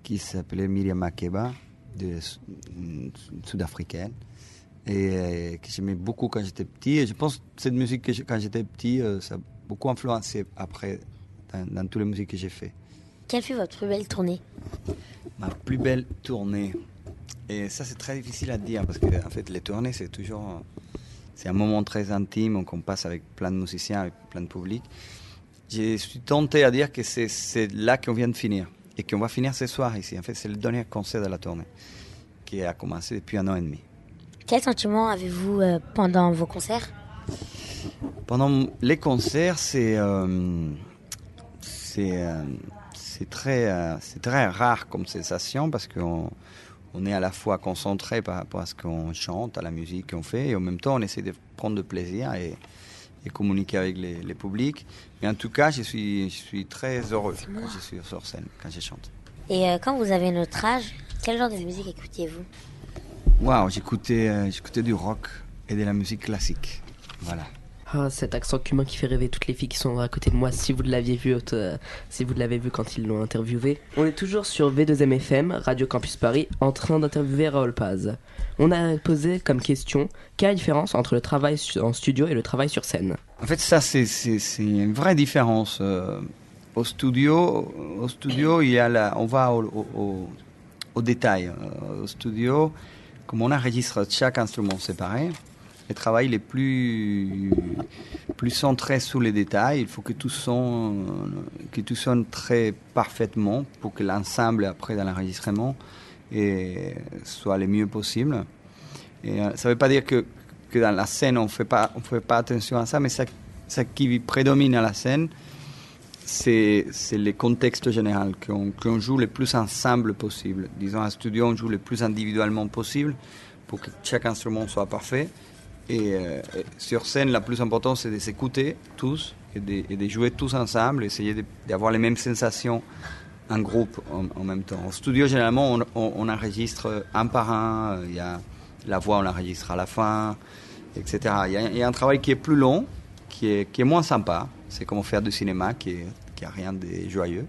S23: qui s'appelait Miriam Makeba de sud-africaine et euh, que j'aimais beaucoup quand j'étais petit et je pense que cette musique que je- quand j'étais petit euh, ça a beaucoup influencé après dans, dans toutes les musiques que j'ai fait
S25: Quelle fut votre plus belle tournée?
S23: Ma plus belle tournée. Et ça, c'est très difficile à dire parce que, en fait, les tournées, c'est toujours. C'est un moment très intime qu'on passe avec plein de musiciens, avec plein de public. Je suis tenté à dire que c'est c'est là qu'on vient de finir et qu'on va finir ce soir ici. En fait, c'est le dernier concert de la tournée qui a commencé depuis un an et demi.
S25: Quel sentiment avez-vous euh, pendant vos concerts?
S23: Pendant les concerts, c'est euh, c'est euh, c'est très c'est très rare comme sensation parce qu'on on est à la fois concentré par rapport à ce qu'on chante, à la musique qu'on fait, et en même temps on essaie de prendre de plaisir et, et communiquer avec les, les publics. Mais en tout cas, je suis je suis très heureux quand je suis sur scène, quand je chante.
S25: Et quand vous avez notre âge, quel genre de musique écoutiez-vous?
S23: Waouh, j'écoutais euh, j'écoutais du rock et de la musique classique. Voilà.
S22: Ah, cet accent cubain qui fait rêver toutes les filles qui sont à côté de moi, si vous l'aviez vu, euh, si vous l'avez vu quand ils l'ont interviewé. On est toujours sur V2M FM, Radio Campus Paris, en train d'interviewer Raoul Paz. On a posé comme question, quelle différence entre le travail en studio et le travail sur scène?
S23: En fait, ça, c'est- c'est c'est une vraie différence. Euh, au studio, au studio, il y a la, on va au, au, au- au détail. Au studio, comme on enregistre chaque instrument séparé, le travail il est plus, plus centré sur les détails. Il faut que tout sonne, que tout sonne très parfaitement pour que l'ensemble après dans l'enregistrement soit le mieux possible. Euh, ça ne veut pas dire que, que dans la scène on on fait pas attention à ça, mais ça, ça qui prédomine à la scène, c'est le contexte général qu'on joue le plus ensemble possible. Disons en studio on joue le plus individuellement possible pour que chaque instrument soit parfait. Et, euh, sur scène, la plus importante, c'est de s'écouter tous et de, jouer tous ensemble, essayer d'avoir les mêmes sensations en groupe en, en même temps. Au studio, généralement, on, enregistre un par un. Il y a la voix, on l'enregistre à la fin, etc. Il y, a, il y a un travail qui est plus long, qui est, qui est moins sympa. C'est comme faire du cinéma, qui n'a qui a rien de joyeux.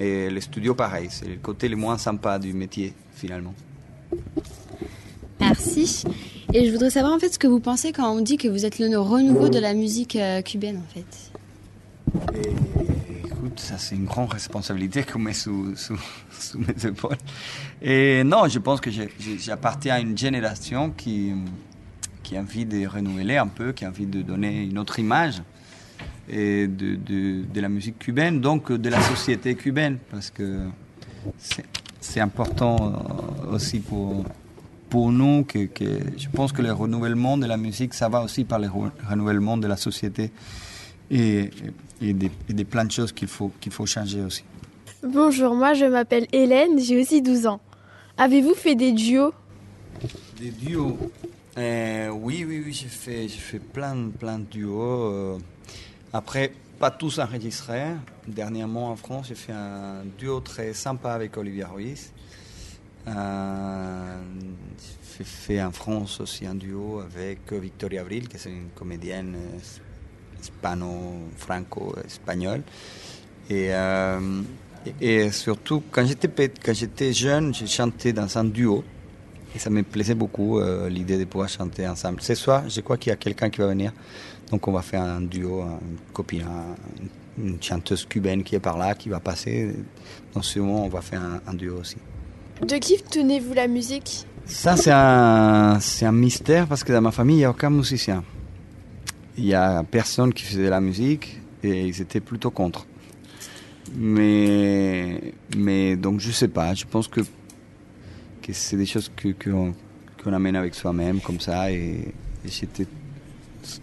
S23: Et le studio, pareil, c'est le côté le moins sympa du métier, finalement.
S26: Merci. Et je voudrais savoir en fait ce que vous pensez quand on dit que vous êtes le renouveau de la musique euh, cubaine en fait.
S23: Écoute, ça c'est une grande responsabilité qu'on met sous, sous, sous mes épaules. Et non, je pense que j'appartiens à une génération qui, qui a envie de renouveler un peu, qui a envie de donner une autre image et de, de, de la musique cubaine, donc de la société cubaine, parce que c'est important euh, aussi pour, pour nous que, que je pense que le renouvellement de la musique, ça va aussi par le re- renouvellement de la société et, et, des, et des plein de choses qu'il faut, qu'il faut changer aussi.
S18: Bonjour, moi je m'appelle Hélène, j'ai aussi 12 ans. Avez-vous fait des duos?
S23: Des duos? Euh, oui, oui, oui, j'ai fait, fait plein, plein de duos. euh. Après, pas tous enregistrés. Dernièrement en France, j'ai fait un duo très sympa avec Olivia Ruiz. Euh, j'ai fait en France aussi un duo avec Victoria Abril, qui est une comédienne euh, hispano-franco-espagnole. Et, euh, et, surtout, quand j'étais, jeune, j'ai chanté dans un duo. Et ça me plaisait beaucoup, l'idée de pouvoir chanter ensemble. Ce soir, je crois qu'il y a quelqu'un qui va venir. Donc on va faire un duo, une copine, un- une chanteuse cubaine qui est par là, qui va passer. Dans ce moment, on va faire un, un duo aussi.
S18: De qui tenez-vous la musique?
S23: Ça, c'est un, c'est un mystère parce que dans ma famille, il n'y a aucun musicien. Il n'y a personne qui faisait de la musique et ils étaient plutôt contre. Mais, mais donc, je sais pas. Je pense que, que c'est des choses que, qu'on, qu'on amène avec soi-même, comme ça. Et, et j'étais.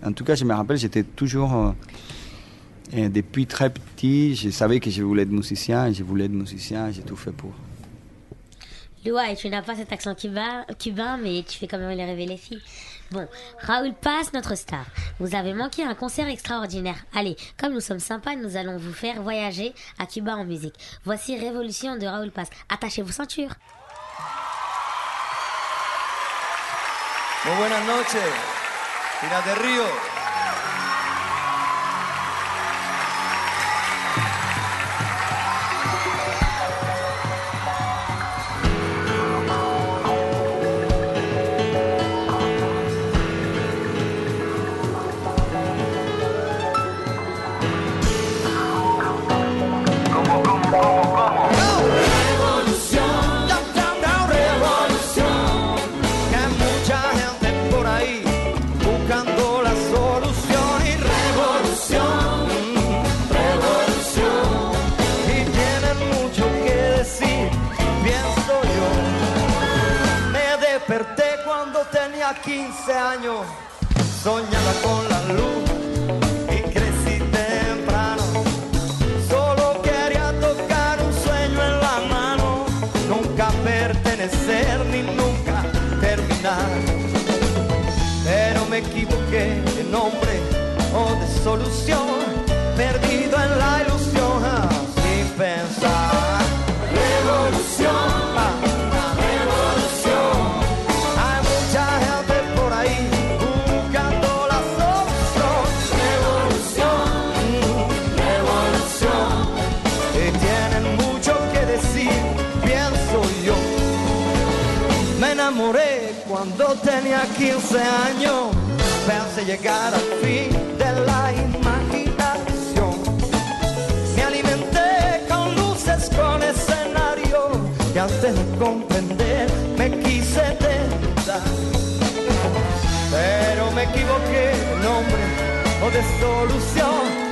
S23: En tout cas, je me rappelle, j'étais toujours. euh, et depuis très petit, je savais que je voulais être musicien et je voulais être musicien et j'ai tout fait pour.
S25: Louai, tu n'as pas cet accent cubain, cubain, mais tu fais quand même les rêver les filles. Bon, Raoul Paz, notre star. Vous avez manqué un concert extraordinaire. Allez, comme nous sommes sympas, nous allons vous faire voyager à Cuba en musique. Voici Révolution de Raoul Paz. Attachez vos ceintures.
S27: Muy buenas noches, Pinas del Río.
S28: 15 años, soñaba con la luz y crecí temprano. Solo quería tocar un sueño en la mano, nunca pertenecer ni nunca terminar. Pero me equivoqué de nombre o de solución. Tenía 15 años. Pensé llegar al fin de la imaginación. Me alimenté con luces, con escenario. Y antes de comprender, me quise desnudar. Pero me equivoqué nombre o de solución.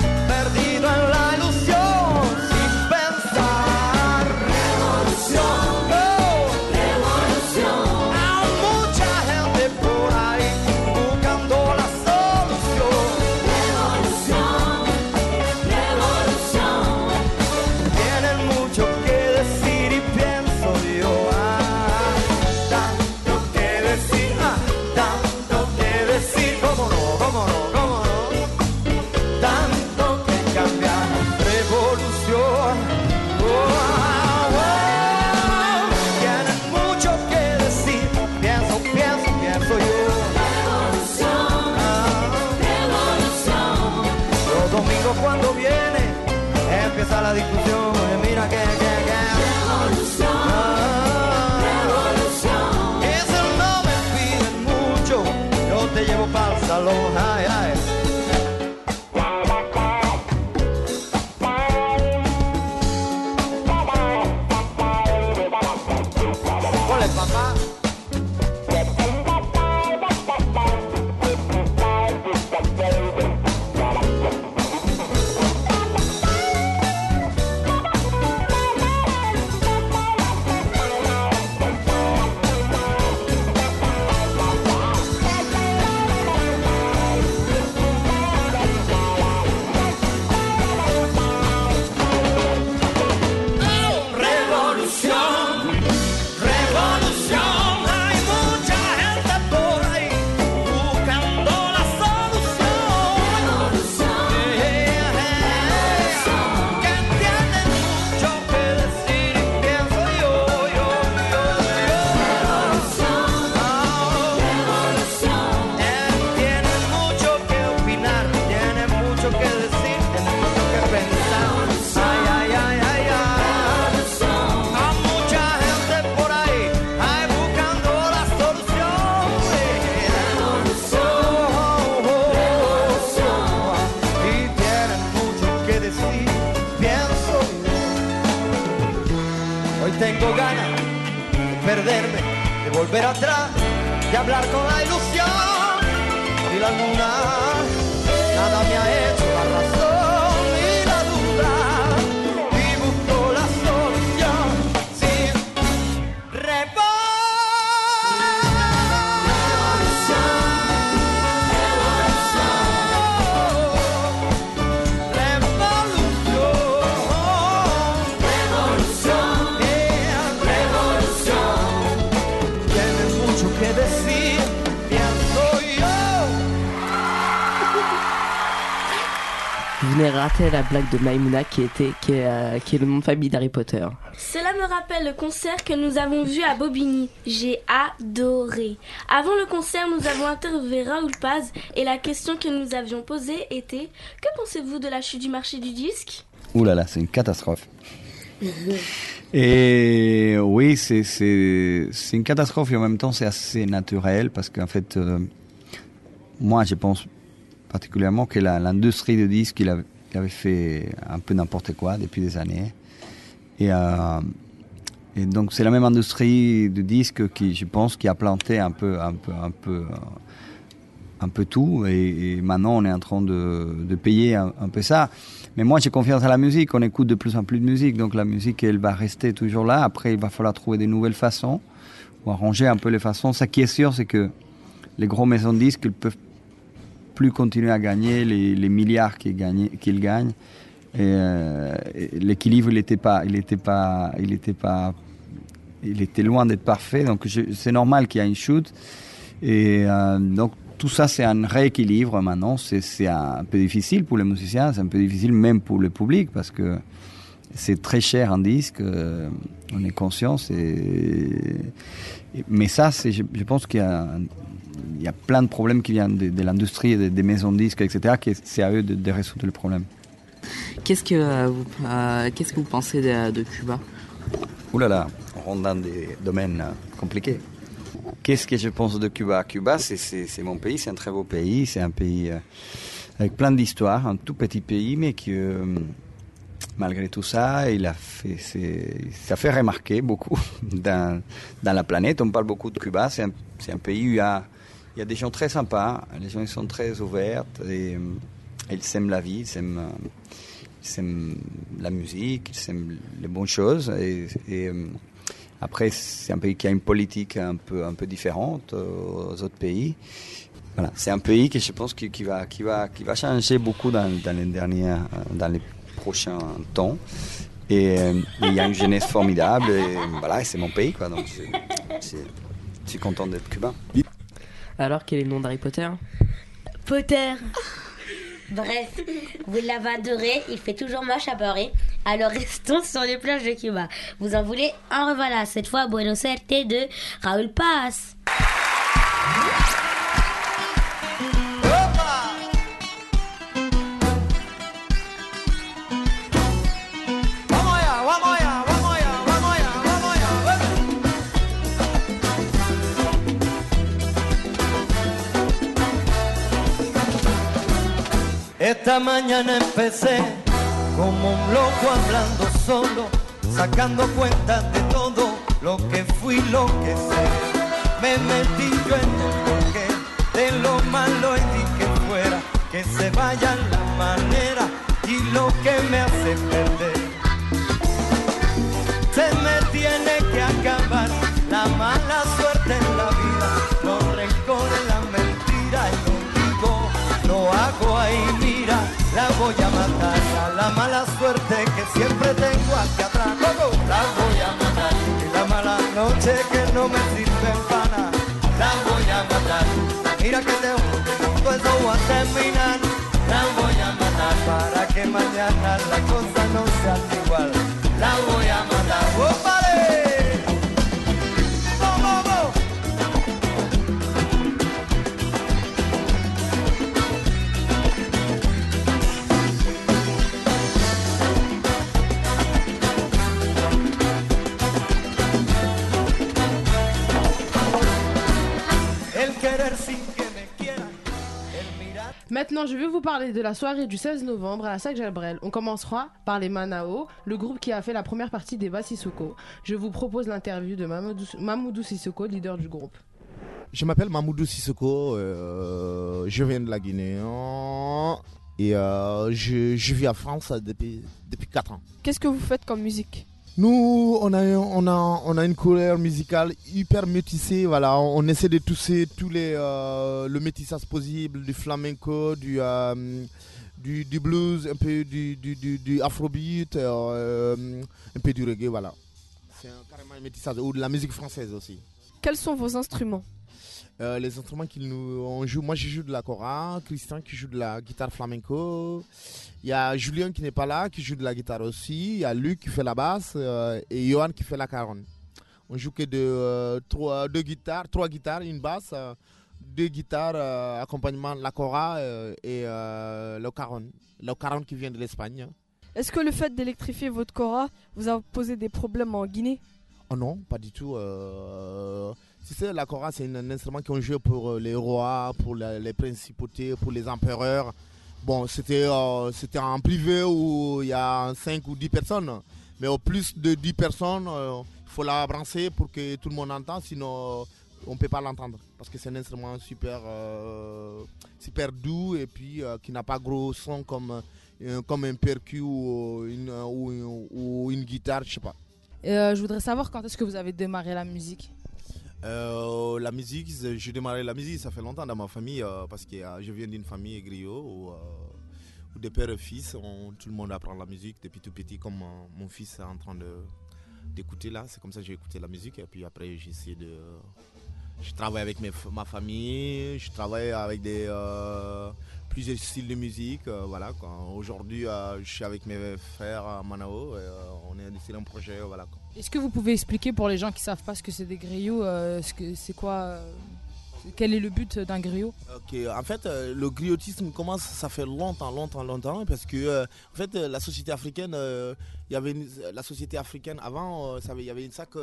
S28: Tengo ganas de perderme, de volver atrás, de hablar con la ilusión y la luna. Nada me ha hecho
S22: venez rater la blague de Maimouna qui, était, qui, est, euh, qui est le nom de famille d'Harry Potter.
S29: Cela me rappelle le concert que nous avons vu à Bobigny. J'ai adoré. Avant le concert, nous avons interviewé Raoul Paz et la question que nous avions posée était Que pensez-vous de la chute du marché du disque?
S23: Ouh là là, c'est une catastrophe. Et oui, c'est c'est c'est une catastrophe et en même temps c'est assez naturel parce qu'en fait, euh, moi je pense particulièrement que l'industrie de disques il avait, fait un peu n'importe quoi depuis des années. Et, euh, et donc c'est la même industrie de disques qui, je pense, qui a planté un peu, un peu, un peu, un peu tout. Et, maintenant on est en train de, payer un, un peu ça. Mais moi j'ai confiance à la musique. On écoute de plus en plus de musique, donc la musique elle va rester toujours là. Après il va falloir trouver des nouvelles façons ou arranger un peu les façons. Ce qui est sûr, c'est que les gros maisons de disques ils peuvent plus continuer à gagner les, milliards qu'ils gagnent. Et, euh, et l'équilibre, il n'était pas, il était pas, il était pas, il était loin d'être parfait. Donc c'est normal qu'il y ait une chute. Et euh, donc tout ça, c'est un rééquilibre maintenant. C'est un peu difficile pour les musiciens, c'est un peu difficile même pour le public parce que c'est très cher un disque. euh, on est conscient. Mais ça, je, je pense qu'il y a, un- y a plein de problèmes qui viennent de, de l'industrie, des, des maisons de disques, etc. c'est à eux de, de résoudre le problème.
S22: Qu'est-ce que, euh, vous, euh, qu'est-ce que vous pensez de, de Cuba?
S23: Ouh là là, on rentre dans des domaines euh, compliqués. Qu'est-ce que je pense de Cuba? Cuba, c'est- c'est c'est mon pays, c'est un très beau pays, c'est un pays euh, avec plein d'histoires, un tout petit pays, mais qui, euh, malgré tout ça, il a fait, c'est- ça fait remarquer beaucoup dans, dans la planète. On parle beaucoup de Cuba, c'est un, c'est un pays où il y, a, il y a des gens très sympas, les gens ils sont très ouverts et, euh, ils aiment la vie, ils aiment, euh, aiment la musique, ils aiment les bonnes choses. Et, euh, après, c'est un pays qui a une politique un peu, un peu différente aux autres pays. Voilà, c'est un pays que je pense qui, va, qui, va, qui va changer beaucoup dans, les dernières, euh, dans les prochains temps. Et il y a une jeunesse formidable. Et voilà, c'est mon pays, quoi. Donc, je suis content d'être cubain.
S22: Alors, quel est le nom d'Harry Potter?
S25: Potter. Bref, vous l'avez adoré, il fait toujours moche à Paris. Alors restons sur les plages de Cuba. Vous en voulez un revoilà, cette fois Buenos Aires de Raoul Paz.
S28: Esta mañana empecé como un loco hablando solo, sacando cuentas de todo lo que fui, lo que sé. Me metí yo en el porqué de lo malo y di que fuera, que se vaya la manera y lo que me hace perder. Se me tiene que acabar la mala la voy a matar a la mala suerte que siempre tengo aquí atrás, la voy a matar y la mala noche que no me sirve pana, la voy a matar. Mira que te todo eso voy a terminar, la voy a matar para que mañana la cosa
S30: Maintenant, je vais vous parler de la soirée du 16 novembre à la salle Jalbrel. On commencera par les Manao, le groupe qui a fait la première partie des Sissoko. Je vous propose l'interview de Mamoudou, Mamoudou Sissoko, leader du groupe.
S31: Je m'appelle Mamoudou Sissoko, euh, je viens de la Guinée hein, et euh, je, je vis en France depuis, depuis 4 ans.
S32: Qu'est-ce que vous faites comme musique?
S31: Nous, on a, on, a, on a une couleur musicale hyper métissée. Voilà, on essaie de tousser tous les euh, le métissage possible, du flamenco, du, euh, du, du blues, un peu du, du, du, afrobeat, euh, un peu du reggae. Voilà, c'est carrément un métissage ou de la musique française aussi.
S32: Quels sont vos instruments
S31: Euh, les instruments qu'il nous on joue, moi je joue de la cora, Christian qui joue de la guitare flamenco, il y a Julien qui n'est pas là qui joue de la guitare aussi, il y a Luc qui fait la basse euh, et Johan qui fait la caronne. On joue que de euh, trois, deux guitares, trois guitares, une basse, deux guitares, accompagnement de la cora et le caron, le caron qui vient de l'Espagne.
S32: Est-ce que le fait d'électrifier votre Cora vous a posé des problèmes en Guinée?
S31: Oh non, pas du tout. Euh, tu sais, la cora, c'est un, instrument qu'on joue pour euh, les rois, pour les principautés, pour les empereurs. Bon, c'était euh, en privé où il y a 5 ou 10 personnes. Mais au plus de 10 personnes, euh, il faut la brancher pour que tout le monde entende, sinon on ne peut pas l'entendre. Parce que c'est un instrument super, super doux et puis qui n'a pas gros son comme, comme un percu ou une, ou, une guitare, je sais pas.
S33: Euh, je voudrais savoir quand est-ce que vous avez démarré la musique?
S31: Euh, la musique, j'ai démarré la musique, ça fait longtemps dans ma famille euh, parce que euh, je viens d'une famille griot où, où des pères et fils, tout le monde apprend la musique depuis tout petit, comme mon fils est en train d'écouter là. C'est comme ça que j'ai écouté la musique et puis après j'ai essayé de. Je travaille avec ma famille, je travaille avec des, plusieurs styles de musique. euh, voilà. Aujourd'hui, euh, je suis avec mes frères à Manao et euh, on est sur un projet. Voilà.
S33: Est-ce que vous pouvez expliquer pour les gens qui savent pas ce que c'est des griots, euh, ce que c'est quoi, euh, quel est le but d'un griot?
S31: Ok, en fait, euh, le griotisme commence, ça fait longtemps, longtemps, longtemps, parce que, euh, en fait, euh, la société africaine, euh, il y avait la société africaine avant, euh, ça il y avait une chaque,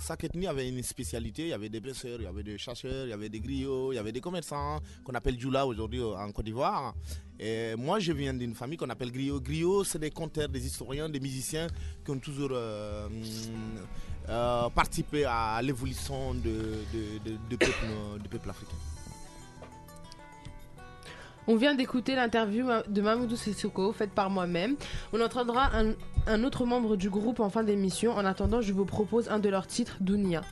S31: chaque ethnie avait une spécialité. Il y avait des pêcheurs, il y avait des chasseurs, il y avait des griots, il y avait des commerçants qu'on appelle Djoula aujourd'hui euh, en Côte d'Ivoire. Et moi, je viens d'une famille qu'on appelle griot. Griot, c'est des conteurs, des historiens, des musiciens qui ont toujours euh, euh, participé à l'évolution de, de, de, de peuple, de peuple africain.
S30: On vient d'écouter l'interview de Mamoudou Sissoko faite par moi-même. On entendra un, un autre membre du groupe en fin d'émission. En attendant, je vous propose un de leurs titres, Dounia.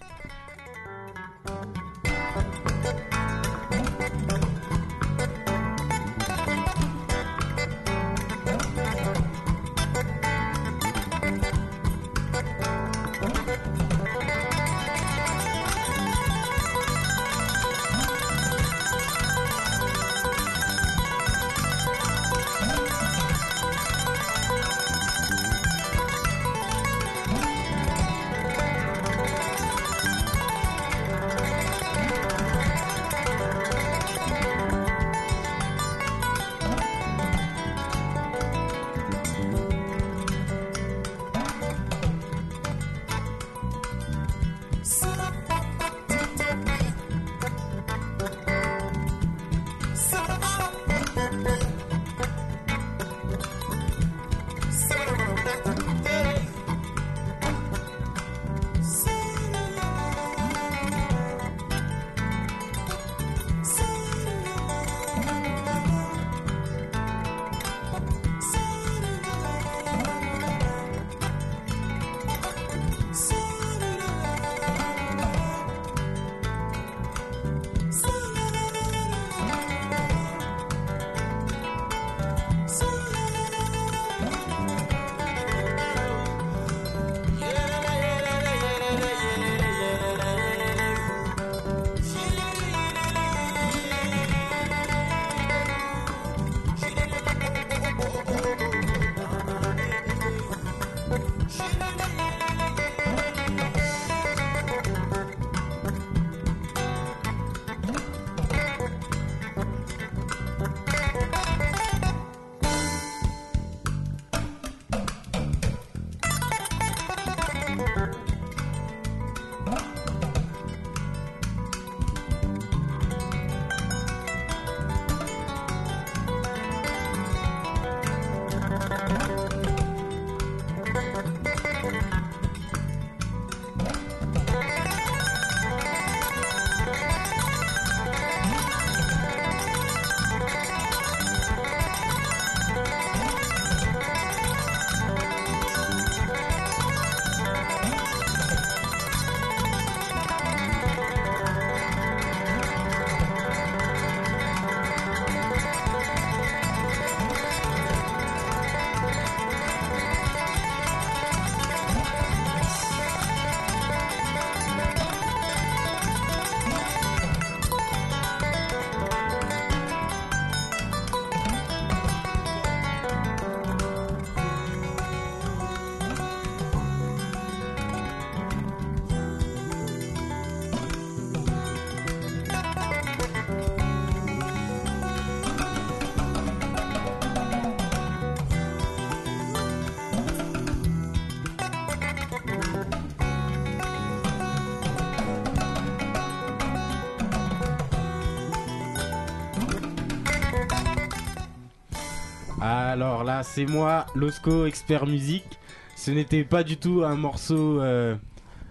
S34: Alors là, c'est moi, Losco, expert musique. Ce n'était pas du tout un morceau. euh,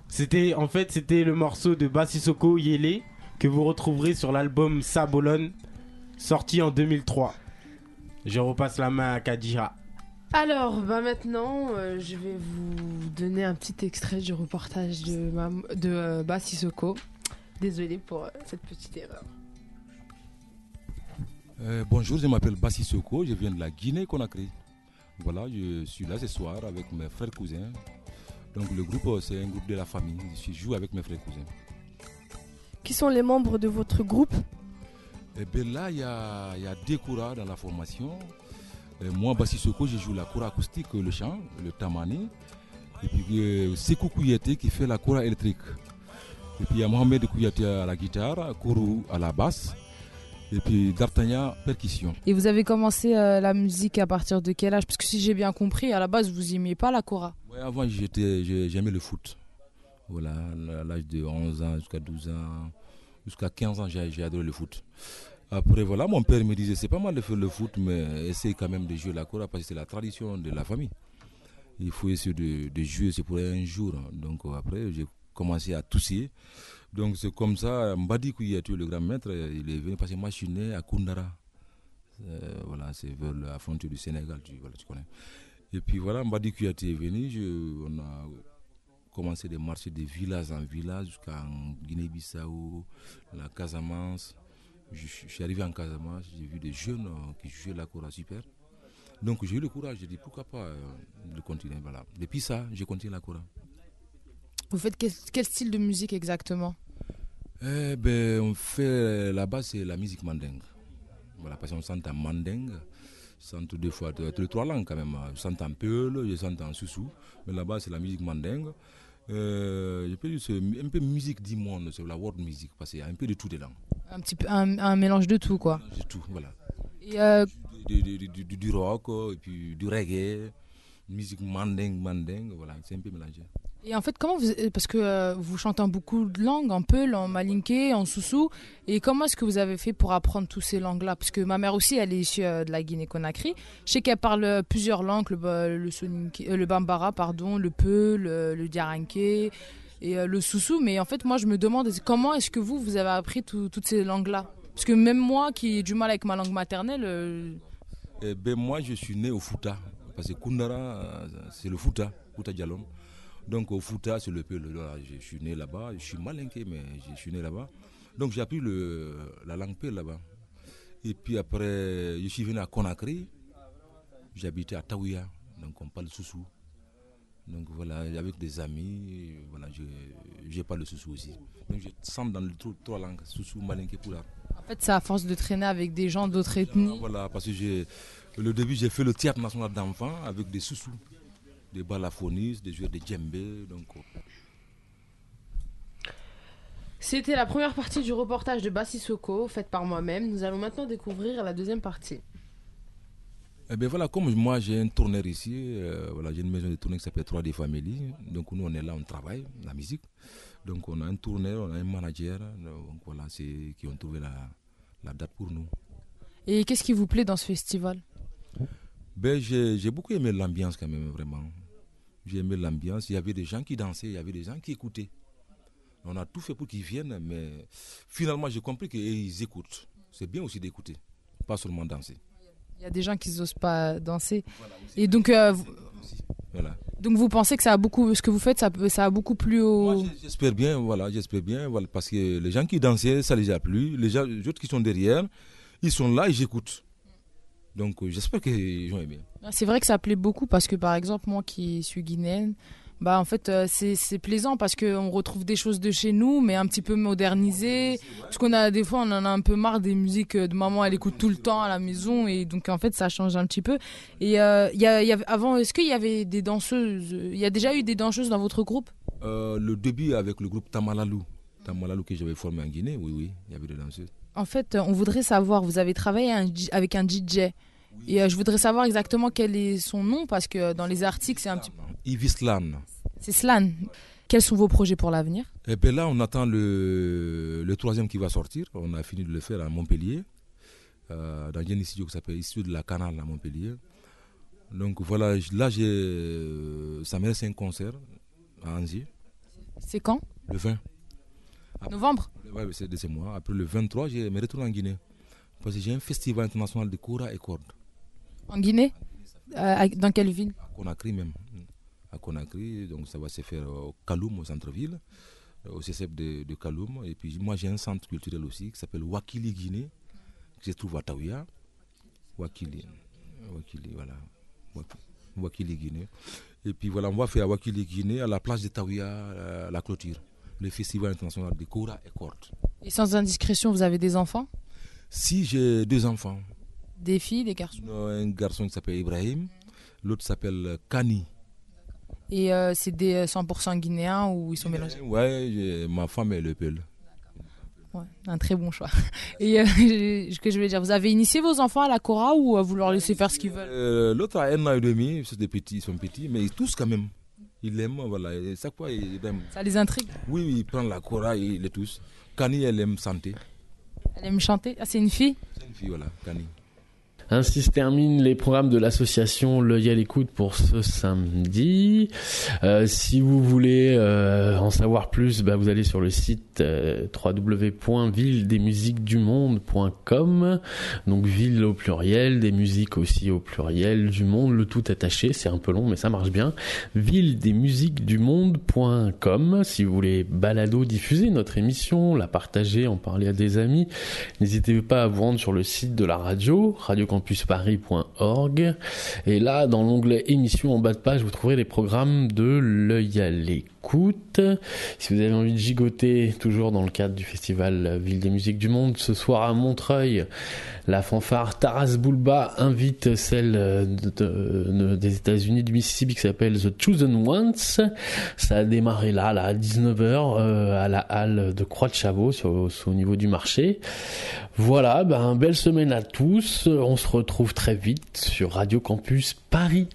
S34: C'était en fait c'était le morceau de Bassisoko Yele que vous retrouverez sur l'album Sabolone, sorti en 2003. Je repasse la main à Kadira.
S30: Alors, bah maintenant, euh, je vais vous donner un petit extrait du reportage de, Mam- de euh, Ba Sissoko. Désolé pour cette petite erreur.
S35: Euh, bonjour, je m'appelle Bassi Soko, je viens de la Guinée-Conakry. Voilà, je suis là ce soir avec mes frères cousins. Donc le groupe, euh, c'est un groupe de la famille. Je joue avec mes frères cousins.
S32: Qui sont les membres de votre groupe?
S35: Et bien là, il y a, y a deux courants dans la formation. Euh, moi, Bassi Soko, je joue la cour acoustique, le chant, le tamani. Et puis euh, Sekou Kouyaté qui fait la cour électrique. Et puis il y a Mohamed Kouyaté à la guitare, Kourou à la basse. Et puis D'Artagnan, percussion.
S33: Et vous avez commencé euh, la musique à partir de quel âge? Parce que si j'ai bien compris, à la base, vous aimiez pas la kora.
S35: Ouais, avant, j'aimais le foot. Voilà, à l'âge de 11 ans jusqu'à 12 ans, jusqu'à 15 ans, j'ai, adoré le foot. Après, voilà, mon père me disait, c'est pas mal de faire le foot, mais essaye quand même de jouer la kora parce que c'est la tradition de la famille. Il faut essayer de, de jouer, c'est pour un jour. Donc après, j'ai commencé à tousser. Donc c'est comme ça, Mbadi Kouyatou, le grand maître, il est venu parce que moi je suis né à Koundara. Euh, voilà, c'est vers la frontière du Sénégal, tu, tu connais. Et puis voilà, Mbadi Kouyaté est venu, on a commencé des marcher de village en village jusqu'à Guinée-Bissau, la Casamance. Je, suis arrivé en Casamance, j'ai vu des jeunes euh, qui jouaient la Kora super. Donc j'ai eu le courage, j'ai dit pourquoi pas euh, de continuer. Voilà. Depuis ça, j'ai continué la Kora.
S33: Vous faites quel, quel style de musique exactement?
S35: Eh ben, on fait là-bas, c'est la musique mandingue. Voilà, parce qu'on chante en mandingue. Je chante deux fois, deux, deux, trois langues quand même. Je chante en peul, je chante en soussou. Mais là-bas, c'est la musique mandingue. Euh, je peux dire c'est un peu musique du monde, c'est la world music, parce qu'il y a un peu de tout dedans.
S33: un, petit peu, un, un mélange de tout, quoi.
S35: De tout, voilà.
S33: Et euh,
S35: Du, du- du- du- du rock, et puis du reggae, musique mandingue, mandingue, voilà, c'est un peu mélangé.
S33: Et en fait, comment vous. Parce que euh, vous chantez en beaucoup de langues, en peul, en malinké, en soussou. Et comment est-ce que vous avez fait pour apprendre toutes ces langues-là? Parce que ma mère aussi, elle est issue euh, de la Guinée-Conakry. Je sais qu'elle parle euh, plusieurs langues le, euh, bambara, pardon, le peul, le, le diaranké et euh, le soussou. Mais en fait, moi, je me demande comment est-ce que vous, vous avez appris tout- toutes ces langues-là? Parce que même moi, qui ai du mal avec ma langue maternelle. euh,
S35: Eh ben moi, je suis né au Fouta. Parce que Kundara, euh, c'est le Fouta, Fouta Dialom. Donc au Fouta, c'est le peu. Là, je suis né là-bas. Je suis malinqué, mais je suis né là-bas. Donc j'ai appris le, la langue peu là-bas. Et puis après, je suis venu à Conakry. J'habitais à Taouya. Donc on parle soussou. Donc voilà, avec des amis, voilà, je, je parle le soussou aussi. Donc je sens dans trois, langues, soussou, malinqué, poulard.
S33: en fait, c'est à force de traîner avec des gens d'autres ethnies.
S35: Voilà, parce que le début, j'ai fait le théâtre national d'enfants avec des sous-sous, des balafonies, des joueurs de djembé. Donc, euh,
S30: C'était la première partie du reportage de Bassisoko, faite par moi-même. Nous allons maintenant découvrir la deuxième partie.
S35: eh bien voilà, comme moi j'ai un tourneur ici, euh, voilà, j'ai une maison de tournée qui s'appelle 3D Family. Donc nous on est là, on travaille la musique. Donc on a un tourneur, on a un manager. Donc voilà, c'est qui ont trouvé la, la date pour nous.
S33: Et qu'est-ce qui vous plaît dans ce festival?
S35: Ben, j'ai beaucoup aimé l'ambiance quand même, vraiment. J'ai aimé l'ambiance. Il y avait des gens qui dansaient, il y avait des gens qui écoutaient. On a tout fait pour qu'ils viennent, mais finalement, j'ai compris qu'ils écoutent. C'est bien aussi d'écouter, pas seulement danser.
S33: Il y a des gens qui n'osent pas danser. Et donc, euh, vous,
S35: Voilà.
S33: donc vous pensez que ça a beaucoup, ce que vous faites, ça, a beaucoup plu au.
S35: J'espère bien, voilà, j'espère bien, voilà, parce que les gens qui dansaient, ça les a plu. Les, gens, les autres qui sont derrière, ils sont là et j'écoute. Donc euh, j'espère qu'ils ont aimé.
S33: Ah, C'est vrai que ça plaît beaucoup parce que par exemple moi qui suis guinéenne, bah en fait euh, c'est plaisant parce qu'on retrouve des choses de chez nous mais un petit peu modernisées. Parce qu'on a des fois on en a un peu marre des musiques euh, de maman elle écoute tout le temps à la maison et donc en fait ça change un petit peu. Et euh, y a, y avant est-ce qu'il y avait des danseuses Il y a déjà eu des danseuses dans votre groupe?
S35: Le début avec le groupe Tamalalou, Tamalalou que j'avais formé en Guinée, oui, oui, il y avait des danseuses.
S33: En fait, on voudrait savoir, vous avez travaillé un avec un DJ. Et euh, je voudrais savoir exactement quel est son nom parce que dans les articles, c'est un petit
S35: Ivislan.
S33: C'est Slan. Quels sont vos projets pour l'avenir?
S35: Et bien là, on attend le, le troisième qui va sortir. On a fini de le faire à Montpellier, euh, dans un studio qui s'appelle Studio de la Canale à Montpellier. Donc voilà, là, j'ai, euh, ça me reste un concert à Angers,
S33: C'est quand?
S35: Le 20.
S33: Novembre
S35: Oui, c'est de ce mois. Après le 23, je me retourne en Guinée. Parce que j'ai un festival international de Kora et cordes.
S33: En Guinée? Euh, Dans quelle ville?
S35: À Conakry même. À Conakry, donc ça va se faire au Kaloum, au centre-ville, euh, au CCF de, de Kaloum. Et puis moi j'ai un centre culturel aussi qui s'appelle Wakili Guinée, qui se trouve à Taouya. Wakili, Wakili, voilà. Wak- Wakili Guinée. Et puis voilà, on va faire à Wakili Guinée, à la plage de Taouya, la clôture, le festival international de Kora et cordes.
S33: Et sans indiscrétion, vous avez des enfants?
S35: Si j'ai deux enfants,
S33: Des filles, des garçons?
S35: Un garçon qui s'appelle Ibrahim, l'autre s'appelle Kani.
S33: Et euh, c'est des euh, 100% guinéens ou ils sont mélangés?
S35: j'ai- ma femme elle le.
S33: Ouais, un très bon choix. Et euh, ce que je voulais dire, vous avez initié vos enfants à la Cora ou euh, vous leur laissez faire ce qu'ils veulent?
S35: Euh, L'autre a un an et demi, c'est des petits, ils sont petits, mais ils tous quand même. Ils l'aiment, voilà. Et chaque fois, ils aiment.
S33: Ça les intrigue
S35: Oui, oui, ils prennent la cora, ils les tous. Kani, elle aime santé.
S33: Elle aime chanter Ah, c'est une fille?
S35: C'est une fille, voilà, Kani.
S6: Ainsi se terminent les programmes de l'association L'œil à l'écoute pour ce samedi. Euh, si vous voulez euh, en savoir plus, bah, vous allez sur le site euh, www.villedesmusiquesdumonde.com. Donc ville au pluriel, des musiques aussi au pluriel, du monde, le tout attaché. C'est un peu long, mais ça marche bien. Villedesmusiquesdumonde.com. Si vous voulez balado diffuser notre émission, la partager, en parler à des amis, n'hésitez pas à vous rendre sur le site de la radio, radiocampusparis.org. Et là, dans l'onglet émissions en bas de page, vous trouverez les programmes de l'œil à l'écoute. Si vous avez envie de gigoter, toujours dans le cadre du festival Ville des musiques du monde, ce soir à Montreuil, la fanfare Taras Bulba invite celle de- de- des États-Unis du Mississippi qui s'appelle The Chosen Ones. Ça a démarré là, à 19h, à la halle de Croix de Chavaux, sur- sur- au niveau du marché. Voilà, ben, belle semaine à tous. On se retrouve très vite sur Radio Campus Paris.